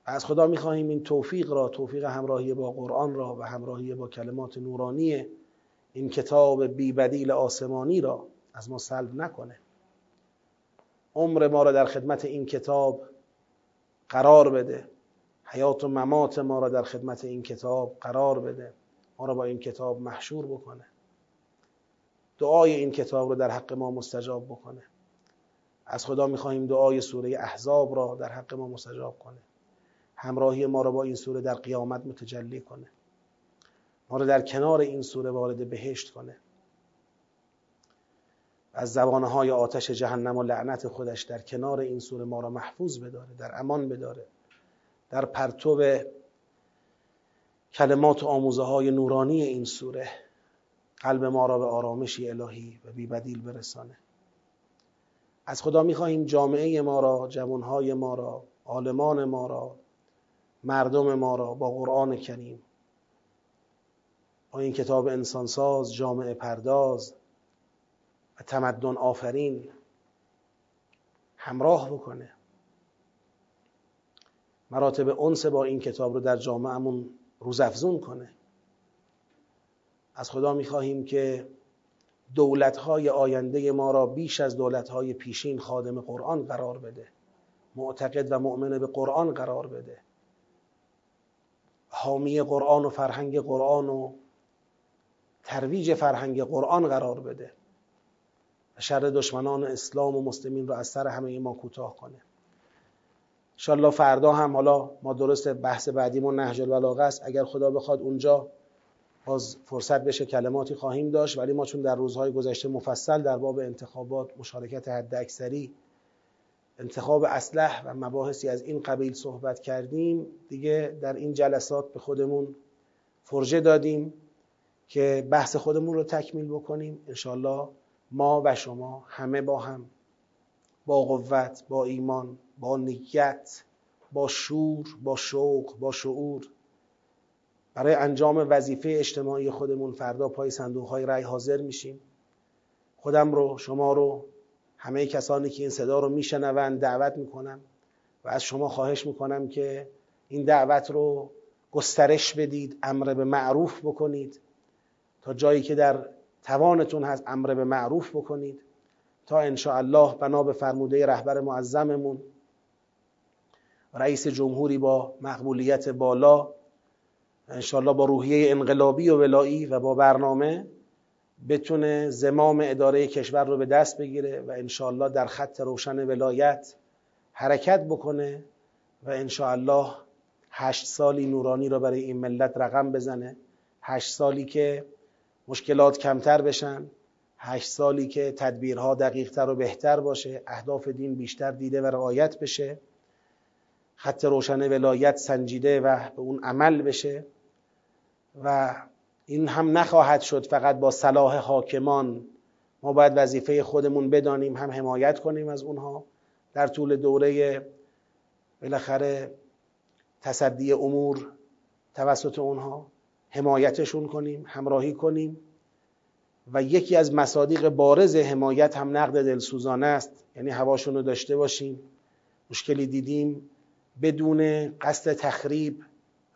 و از خدا می‌خواهیم این توفیق را توفیق همراهی با قرآن را و همراهی با کلمات نورانی این کتاب بی بدیل آسمانی را از ما سلب نکنه. عمر ما را در خدمت این کتاب قرار بده. حیات و ممات ما را در خدمت این کتاب قرار بده. ما را با این کتاب محشور بکنه. دعای این کتاب رو در حق ما مستجاب بکنه. از خدا می‌خواهیم دعای سوره احزاب را در حق ما مستجاب کنه. همراهی ما را با این سوره در قیامت متجلی کنه. ما را در کنار این سوره وارد بهشت کنه. از زبانهای آتش جهنم و لعنت خودش در کنار این سوره ما را محفوظ بداره در امان بداره در پرتو کلمات و آموزه های نورانی این سوره. قلب ما را به آرامشی الهی و بیبدیل برسانه. از خدا می‌خواهیم جامعه ما را جوانهای ما را عالمان ما را مردم ما را با قرآن کریم با این کتاب انسانساز جامعه پرداز و تمدن آفرین همراه بکنه. مراتب انس با این کتاب رو در جامعهمون روزافزون کنه. از خدا می‌خواهیم که دولتهای آینده ما را بیش از دولتهای پیشین خادم قرآن قرار بده. معتقد و مؤمن به قرآن قرار بده. حامی قرآن و فرهنگ قرآن و ترویج فرهنگ قرآن قرار بده. و شر دشمنان اسلام و مسلمین رو از سر همه ما کوتاه کنه. انشالله فردا هم حالا ما درست بحث بعدیمون نهج البلاغه است. اگر خدا بخواد اونجا باز فرصت بشه کلماتی خواهیم داشت ولی ما چون در روزهای گذشته مفصل در باب انتخابات مشارکت حد اکثری انتخاب اسلح و مباحثی از این قبیل صحبت کردیم دیگه در این جلسات به خودمون فرجه دادیم که بحث خودمون رو تکمیل بکنیم. انشالله ما و شما همه با هم با قوت با ایمان با نیت با شور با شوق با شعور. برای انجام وظیفه اجتماعی خودمون فردا پای صندوق های رأی حاضر میشیم. خودم رو شما رو همه کسانی که این صدا رو میشنوند دعوت می‌کنم و از شما خواهش می‌کنم که این دعوت رو گسترش بدید امر به معروف بکنید. تا جایی که در توانتون هست امر به معروف بکنید. تا ان الله بنا به فرموده رهبر معظممون رئیس جمهوری با مقبولیت بالا انشاءالله با روحیه انقلابی و ولایی و با برنامه بتونه زمام اداره کشور رو به دست بگیره و انشاءالله در خط روشن ولایت حرکت بکنه و انشاءالله هشت سالی نورانی رو برای این ملت رقم بزنه. هشت سالی که مشکلات کمتر بشن. هشت سالی که تدبیرها دقیقتر و بهتر باشه اهداف دین بیشتر دیده و رعایت بشه خط روشن ولایت سنجیده و به اون عمل بشه و این هم نخواهد شد فقط با صلاح حاکمان. ما باید وظیفه خودمون بدانیم هم حمایت کنیم از اونها. در طول دوره بالاخره تصدی امور توسط اونها حمایتشون کنیم همراهی کنیم. و یکی از مصادیق بارز حمایت هم نقد دلسوزانه است. یعنی هواشون رو داشته باشیم مشکلی دیدیم بدون قصد تخریب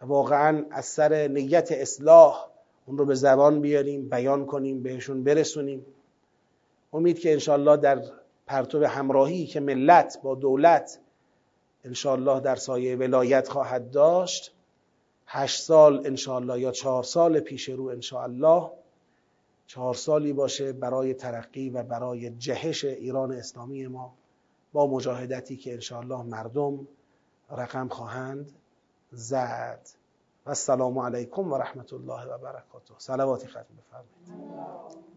واقعا از سر نیت اصلاح اون رو به زبان بیاریم بیان کنیم بهشون برسونیم. امید که انشالله در پرتو همراهی که ملت با دولت انشالله در سایه ولایت خواهد داشت هشت سال انشالله یا چهار سال پیش رو انشالله چهار سالی باشه برای ترقی و برای جهش ایران اسلامی ما با مجاهدتی که انشالله مردم رقم خواهند زد. و السلام علیکم و رحمت الله و برکاته. صلواتی ختم بفرمایید.